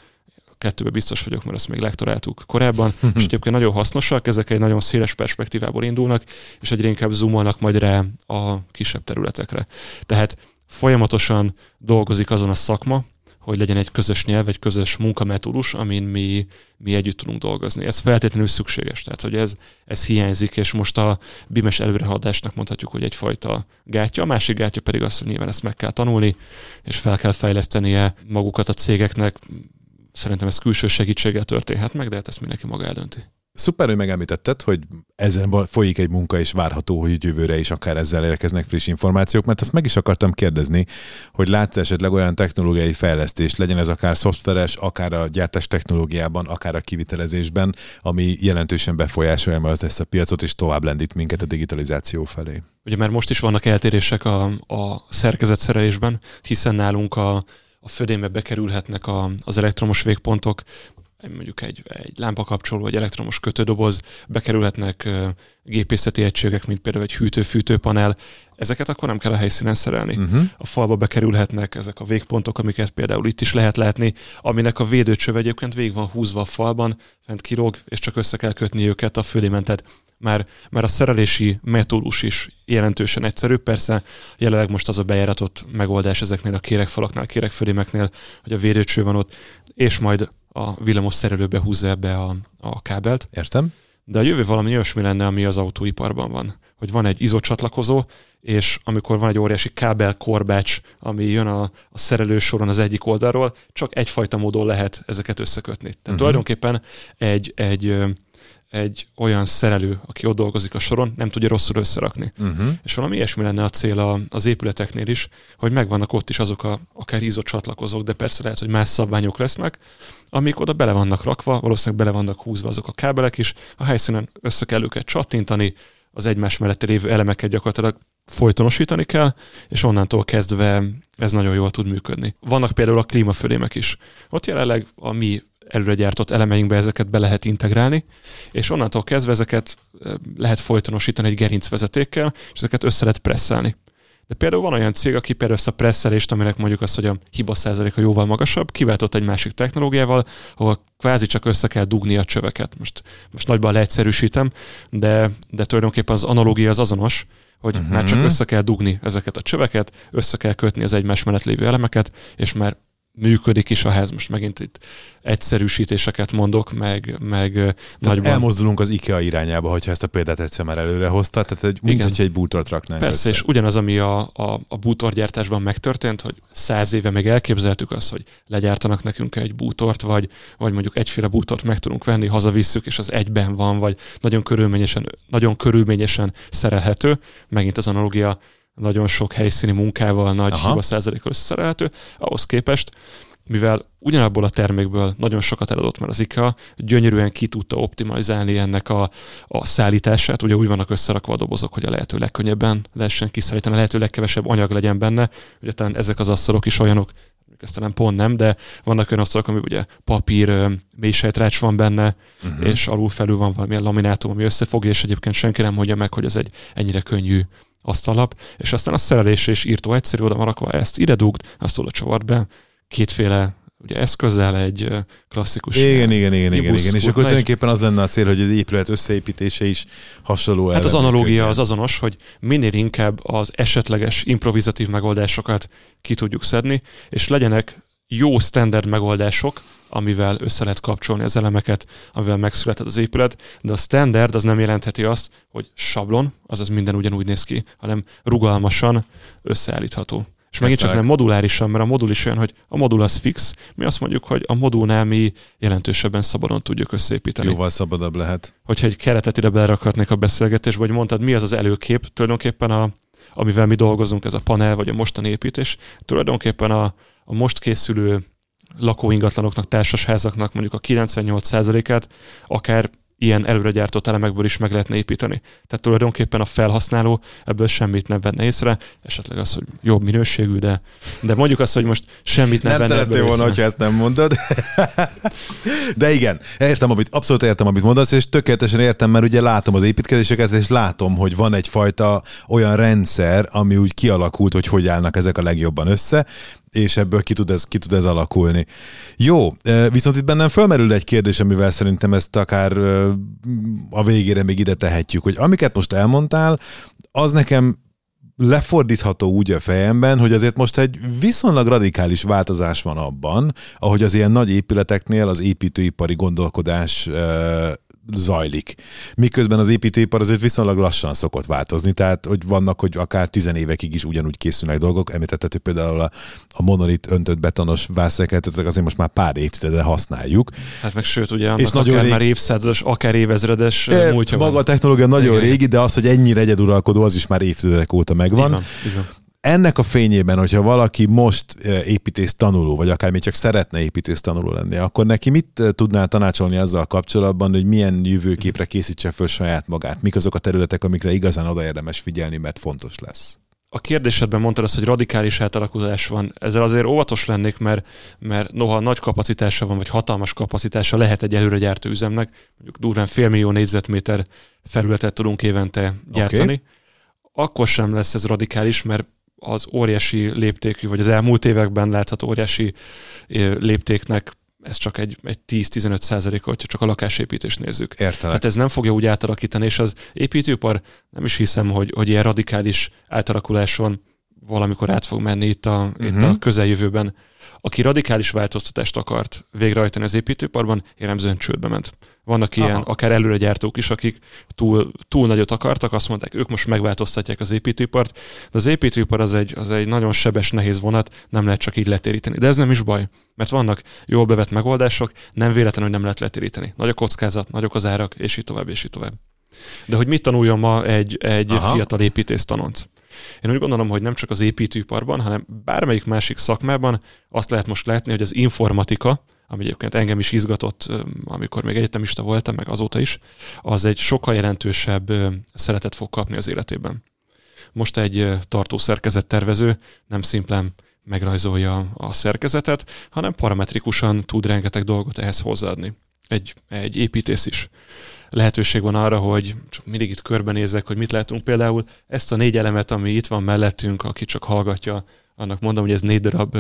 kettőben biztos vagyok, mert ezt még lektoráltuk korábban, és egyébként nagyon hasznosak, ezek egy nagyon széles perspektívából indulnak, és egyre inkább zoomolnak majd rá a kisebb területekre. Tehát folyamatosan dolgozik azon a szakma, hogy legyen egy közös nyelv, egy közös munkametódus, amin mi, mi együtt tudunk dolgozni. Ez feltétlenül szükséges, tehát hogy ez, ez hiányzik, és most a bimes előrehaladásnak mondhatjuk, hogy egyfajta gátja. A másik gátja pedig az, hogy nyilván ezt meg kell tanulni, és fel kell fejlesztenie magukat a cégeknek, Szerintem ez külső segítséggel történhet meg, de hát ezt mindenki maga eldönti. Szuper, hogy megemlítetted, hogy ezen folyik egy munka, és várható, hogy jövőre is akár ezzel érkeznek friss információk, mert ezt meg is akartam kérdezni, hogy látsz esetleg olyan technológiai fejlesztést, legyen ez akár szoftveres, akár a gyártás technológiában, akár a kivitelezésben, ami jelentősen befolyásolja majd ezt a piacot, és tovább lendít minket a digitalizáció felé. Ugye már most is vannak eltérések a, a szerkezetszerelésben, hiszen nálunk a, a födénbe bekerülhetnek a, az elektromos végpontok, mondjuk egy, egy lámpakapcsoló, egy elektromos kötődoboz, bekerülhetnek gépészeti egységek, mint például egy hűtő-fűtőpanel, ezeket akkor nem kell a helyszínen szerelni. Uh-huh. A falba bekerülhetnek ezek a végpontok, amiket például itt is lehet látni, aminek a védőcsöve egyébként végig van húzva a falban, fent kilóg, és csak össze kell kötni őket a fölémentet. Már, már a szerelési metódus is jelentősen egyszerű. Persze jelenleg most az a bejáratott megoldás ezeknél a kérekfalaknál, kérekfölémeknél, hogy a védőcső van ott, és majd a villamos szerelőbe húzza ebbe a, a kábelt. Értem. De a jövő valami olyasmi lenne, ami az autóiparban van. Hogy van egy izocsatlakozó, és amikor van egy óriási kábel korbács, ami jön a, a szerelő soron az egyik oldalról, csak egyfajta módon lehet ezeket összekötni. Tehát uh-huh. tulajdonképpen egy, egy egy olyan szerelő, aki ott dolgozik a soron, nem tudja rosszul összerakni. Uh-huh. És valami ilyesmi lenne a cél a, az épületeknél is, hogy megvannak ott is azok a akár ízott csatlakozók, de persze lehet, hogy más szabványok lesznek, amik oda bele vannak rakva, valószínűleg bele vannak húzva azok a kábelek is, a helyszínen össze kell őket csattintani, az egymás mellett lévő elemeket gyakorlatilag folytonosítani kell, és onnantól kezdve ez nagyon jól tud működni. Vannak például a klímafölémek is. Ott jelenleg a mi előre gyártott elemeinkbe ezeket be lehet integrálni, és onnantól kezdve ezeket lehet folytonosítani egy gerincvezetékkel, és ezeket össze lehet presszelni. De például van olyan cég, aki például ezt a presszelést, aminek mondjuk az, hogy a hiba százaléka jóval magasabb, kiváltott egy másik technológiával, ahol kvázi csak össze kell dugni a csöveket. Most, most nagyban leegyszerűsítem, de, de tulajdonképpen az analógia az azonos, hogy uh-huh. már csak össze kell dugni ezeket a csöveket, össze kell kötni az egymás mellett lévő elemeket, és már működik is a ház. Most megint itt egyszerűsítéseket mondok, meg, meg tehát nagyban... Elmozdulunk az IKEA irányába, hogyha ezt a példát egyszer már előre hozta, tehát egy, mint hogyha egy bútort raknánk Persze, össze. és ugyanaz, ami a, a, a bútorgyártásban megtörtént, hogy száz éve meg elképzeltük azt, hogy legyártanak nekünk egy bútort, vagy, vagy mondjuk egyféle bútort meg tudunk venni, hazavisszük, és az egyben van, vagy nagyon körülményesen, nagyon körülményesen szerelhető. Megint az analogia nagyon sok helyszíni munkával, nagy Aha. hiba százalékkal összeszerelhető, ahhoz képest, mivel ugyanabból a termékből nagyon sokat eladott már az IKEA, gyönyörűen ki tudta optimalizálni ennek a, a szállítását. Ugye úgy vannak összerakva a dobozok, hogy a lehető legkönnyebben lehessen kiszállítani, a lehető legkevesebb anyag legyen benne. Ugye talán ezek az asztalok is olyanok, ezt nem pont nem, de vannak olyan asztalok, ami ugye papír, mélysejtrács van benne, uh-huh. és alul felül van valamilyen laminátum, ami összefogja, és egyébként senki nem mondja meg, hogy ez egy ennyire könnyű asztalap, és aztán a szerelés és írtó egyszerű, oda marakva ezt ide dugd, azt oda csavart be, kétféle ugye eszközzel egy klasszikus Igen, igen, igen, igen, igen. És akkor tulajdonképpen az lenne a cél, hogy az épület összeépítése is hasonló Hát az analógia az azonos, hogy minél inkább az esetleges improvizatív megoldásokat ki tudjuk szedni, és legyenek jó standard megoldások, amivel össze lehet kapcsolni az elemeket, amivel megszületett az épület, de a standard az nem jelentheti azt, hogy sablon, azaz minden ugyanúgy néz ki, hanem rugalmasan összeállítható. És megint csak nem modulárisan, mert a modul is olyan, hogy a modul az fix, mi azt mondjuk, hogy a modulnál mi jelentősebben szabadon tudjuk összeépíteni. Jóval szabadabb lehet. Hogyha egy keretet ide belerakhatnék a beszélgetésbe, hogy mondtad, mi az az előkép, tulajdonképpen a, amivel mi dolgozunk, ez a panel, vagy a mostani építés, tulajdonképpen a, a most készülő lakóingatlanoknak, társasházaknak mondjuk a 98%-át akár ilyen előre gyártott elemekből is meg lehetne építeni. Tehát tulajdonképpen a felhasználó ebből semmit nem venne észre, esetleg az, hogy jobb minőségű, de, de mondjuk azt, hogy most semmit nem, nem venne ebből volna, hogyha ezt nem mondod. de igen, értem, amit, abszolút értem, amit mondasz, és tökéletesen értem, mert ugye látom az építkezéseket, és látom, hogy van egyfajta olyan rendszer, ami úgy kialakult, hogy hogy állnak ezek a legjobban össze, és ebből ki tud, ez, ki tud ez alakulni. Jó, viszont itt bennem fölmerül egy kérdés, amivel szerintem ezt akár a végére még ide tehetjük, hogy amiket most elmondtál, az nekem lefordítható úgy a fejemben, hogy azért most egy viszonylag radikális változás van abban, ahogy az ilyen nagy épületeknél az építőipari gondolkodás zajlik. Miközben az építőipar azért viszonylag lassan szokott változni, tehát hogy vannak, hogy akár tizenévekig is ugyanúgy készülnek dolgok. Említetted, hogy például a, a monolit öntött betonos vászeket, ezek azért most már pár évtizede használjuk. Hát meg sőt, ugye annak és akár rég... már évszázados, akár évezredes e, múltja Maga van. a technológia nagyon Igen. régi, de az, hogy ennyire egyeduralkodó, az is már évtizedek óta megvan. Igen, igen ennek a fényében, hogyha valaki most eh, építész tanuló, vagy akár még csak szeretne építész tanuló lenni, akkor neki mit eh, tudnál tanácsolni azzal kapcsolatban, hogy milyen jövőképre készítse föl saját magát? Mik azok a területek, amikre igazán oda érdemes figyelni, mert fontos lesz? A kérdésedben mondtad azt, hogy radikális átalakulás van. Ezzel azért óvatos lennék, mert, mert noha nagy kapacitása van, vagy hatalmas kapacitása lehet egy előregyártó üzemnek, mondjuk durván félmillió négyzetméter felületet tudunk évente gyártani, okay. akkor sem lesz ez radikális, mert az óriási léptékű, vagy az elmúlt években látható óriási léptéknek ez csak egy, egy 10-15 százalék, hogyha csak a lakásépítést nézzük. Értelek. Tehát ez nem fogja úgy átalakítani, és az építőipar nem is hiszem, hogy, hogy ilyen radikális átalakuláson valamikor át fog menni itt a, uh-huh. itt a mhm. közeljövőben. Aki radikális változtatást akart végrehajtani az építőiparban, jellemzően csődbe ment. Vannak ilyen Aha. akár előregyártók is, akik túl, túl nagyot akartak, azt mondták, ők most megváltoztatják az építőipart, de az építőipar az egy, az egy nagyon sebes, nehéz vonat, nem lehet csak így letéríteni. De ez nem is baj, mert vannak jól bevett megoldások, nem véletlen, hogy nem lehet letéríteni. Nagy a kockázat, nagyok az árak, és így tovább, és így tovább. De hogy mit tanuljon ma egy, egy fiatal építész tanonc? Én úgy gondolom, hogy nem csak az építőiparban, hanem bármelyik másik szakmában azt lehet most látni, hogy az informatika, ami egyébként engem is izgatott, amikor még egyetemista voltam, meg azóta is, az egy sokkal jelentősebb szeretet fog kapni az életében. Most egy tartószerkezet tervező nem szimplán megrajzolja a szerkezetet, hanem parametrikusan tud rengeteg dolgot ehhez hozzáadni. Egy, egy építész is lehetőség van arra, hogy csak mindig itt körbenézek, hogy mit látunk. Például ezt a négy elemet, ami itt van mellettünk, aki csak hallgatja, annak mondom, hogy ez négy darab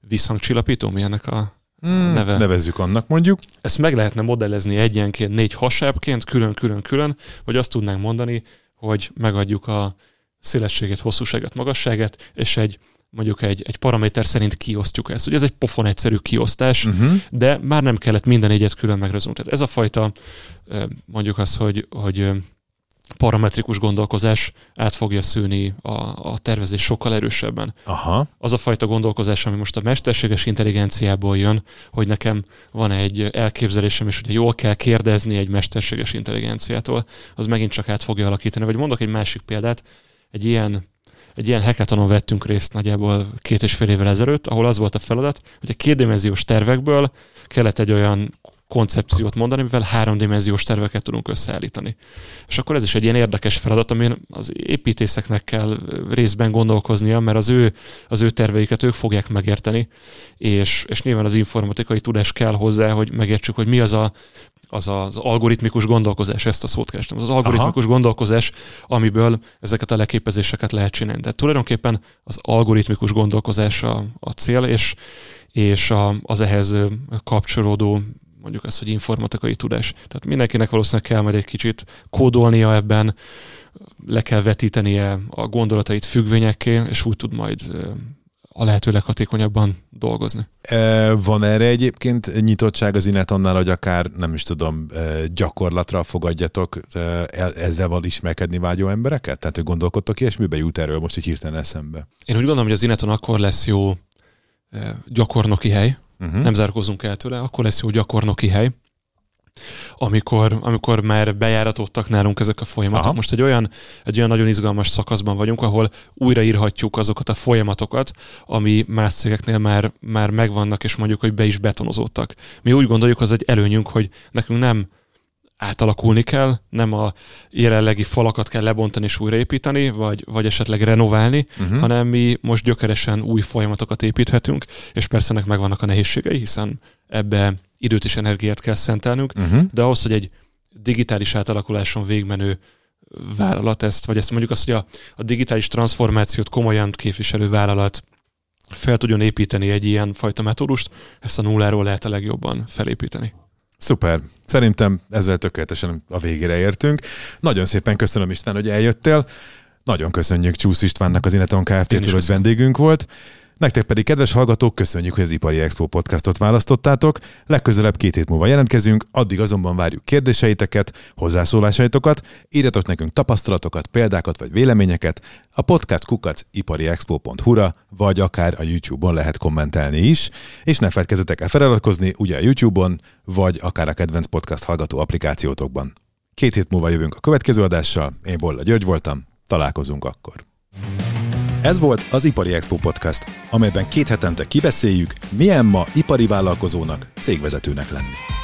visszhangcsillapító, mi ennek a hmm, neve? Nevezzük annak mondjuk. Ezt meg lehetne modellezni egyenként, négy hasábként, külön-külön-külön, vagy azt tudnánk mondani, hogy megadjuk a szélességet, hosszúságát, magasságát, és egy mondjuk egy, egy paraméter szerint kiosztjuk ezt. Ugye ez egy pofon egyszerű kiosztás, uh-huh. de már nem kellett minden egyet külön megrajzolni. Tehát ez a fajta, mondjuk az, hogy, hogy parametrikus gondolkozás át fogja szűni a, a tervezés sokkal erősebben. Aha. Az a fajta gondolkozás, ami most a mesterséges intelligenciából jön, hogy nekem van egy elképzelésem, és ugye jól kell kérdezni egy mesterséges intelligenciától, az megint csak át fogja alakítani. Vagy mondok egy másik példát, egy ilyen egy ilyen hackathonon vettünk részt nagyjából két és fél évvel ezelőtt, ahol az volt a feladat, hogy a kétdimenziós tervekből kellett egy olyan koncepciót mondani, mivel háromdimenziós terveket tudunk összeállítani. És akkor ez is egy ilyen érdekes feladat, amin az építészeknek kell részben gondolkoznia, mert az ő, az ő terveiket ők fogják megérteni, és, és nyilván az informatikai tudás kell hozzá, hogy megértsük, hogy mi az a az az algoritmikus gondolkozás, ezt a szót kerestem. Az, az algoritmikus Aha. gondolkozás, amiből ezeket a leképezéseket lehet csinálni. Tehát tulajdonképpen az algoritmikus gondolkozás a, a cél, és, és a, az ehhez kapcsolódó mondjuk ezt, hogy informatikai tudás. Tehát mindenkinek valószínűleg kell majd egy kicsit kódolnia ebben, le kell vetítenie a gondolatait függvényekké, és úgy tud majd a lehető leghatékonyabban dolgozni. E, van erre egyébként nyitottság az Inetonnál, hogy akár, nem is tudom, e, gyakorlatra fogadjatok e, ezzel van ismerkedni vágyó embereket? Tehát, hogy gondolkodtok ilyesmibe, jut erről most egy hirtelen eszembe? Én úgy gondolom, hogy az Ineton akkor lesz jó gyakornoki hely, uh-huh. nem zárkózunk el tőle, akkor lesz jó gyakornoki hely, amikor, amikor már bejáratottak nálunk ezek a folyamatok. Aha. Most egy olyan, egy olyan nagyon izgalmas szakaszban vagyunk, ahol újraírhatjuk azokat a folyamatokat, ami más cégeknél már, már megvannak, és mondjuk, hogy be is betonozódtak. Mi úgy gondoljuk, az egy előnyünk, hogy nekünk nem átalakulni kell, nem a jelenlegi falakat kell lebontani és újraépíteni, vagy, vagy esetleg renoválni, uh-huh. hanem mi most gyökeresen új folyamatokat építhetünk, és persze ennek megvannak a nehézségei, hiszen ebbe időt és energiát kell szentelnünk, uh-huh. de ahhoz, hogy egy digitális átalakuláson végmenő vállalat ezt, vagy ezt mondjuk azt, hogy a, a digitális transformációt komolyan képviselő vállalat fel tudjon építeni egy ilyen fajta metódust, ezt a nulláról lehet a legjobban felépíteni. Szuper. Szerintem ezzel tökéletesen a végére értünk. Nagyon szépen köszönöm István, hogy eljöttél. Nagyon köszönjük Csúsz Istvánnak az Ineton Kft-től, hogy vendégünk volt. Nektek pedig, kedves hallgatók, köszönjük, hogy az Ipari Expo podcastot választottátok. Legközelebb két hét múlva jelentkezünk, addig azonban várjuk kérdéseiteket, hozzászólásaitokat, írjatok nekünk tapasztalatokat, példákat vagy véleményeket, a podcast kukac ipariexpo.hu-ra, vagy akár a YouTube-on lehet kommentelni is, és ne feledkezzetek el feliratkozni, ugye a YouTube-on, vagy akár a kedvenc podcast hallgató applikációtokban. Két hét múlva jövünk a következő adással, én Bolla György voltam, találkozunk akkor. Ez volt az Ipari Expo Podcast, amelyben két hetente kibeszéljük, milyen ma ipari vállalkozónak, cégvezetőnek lenni.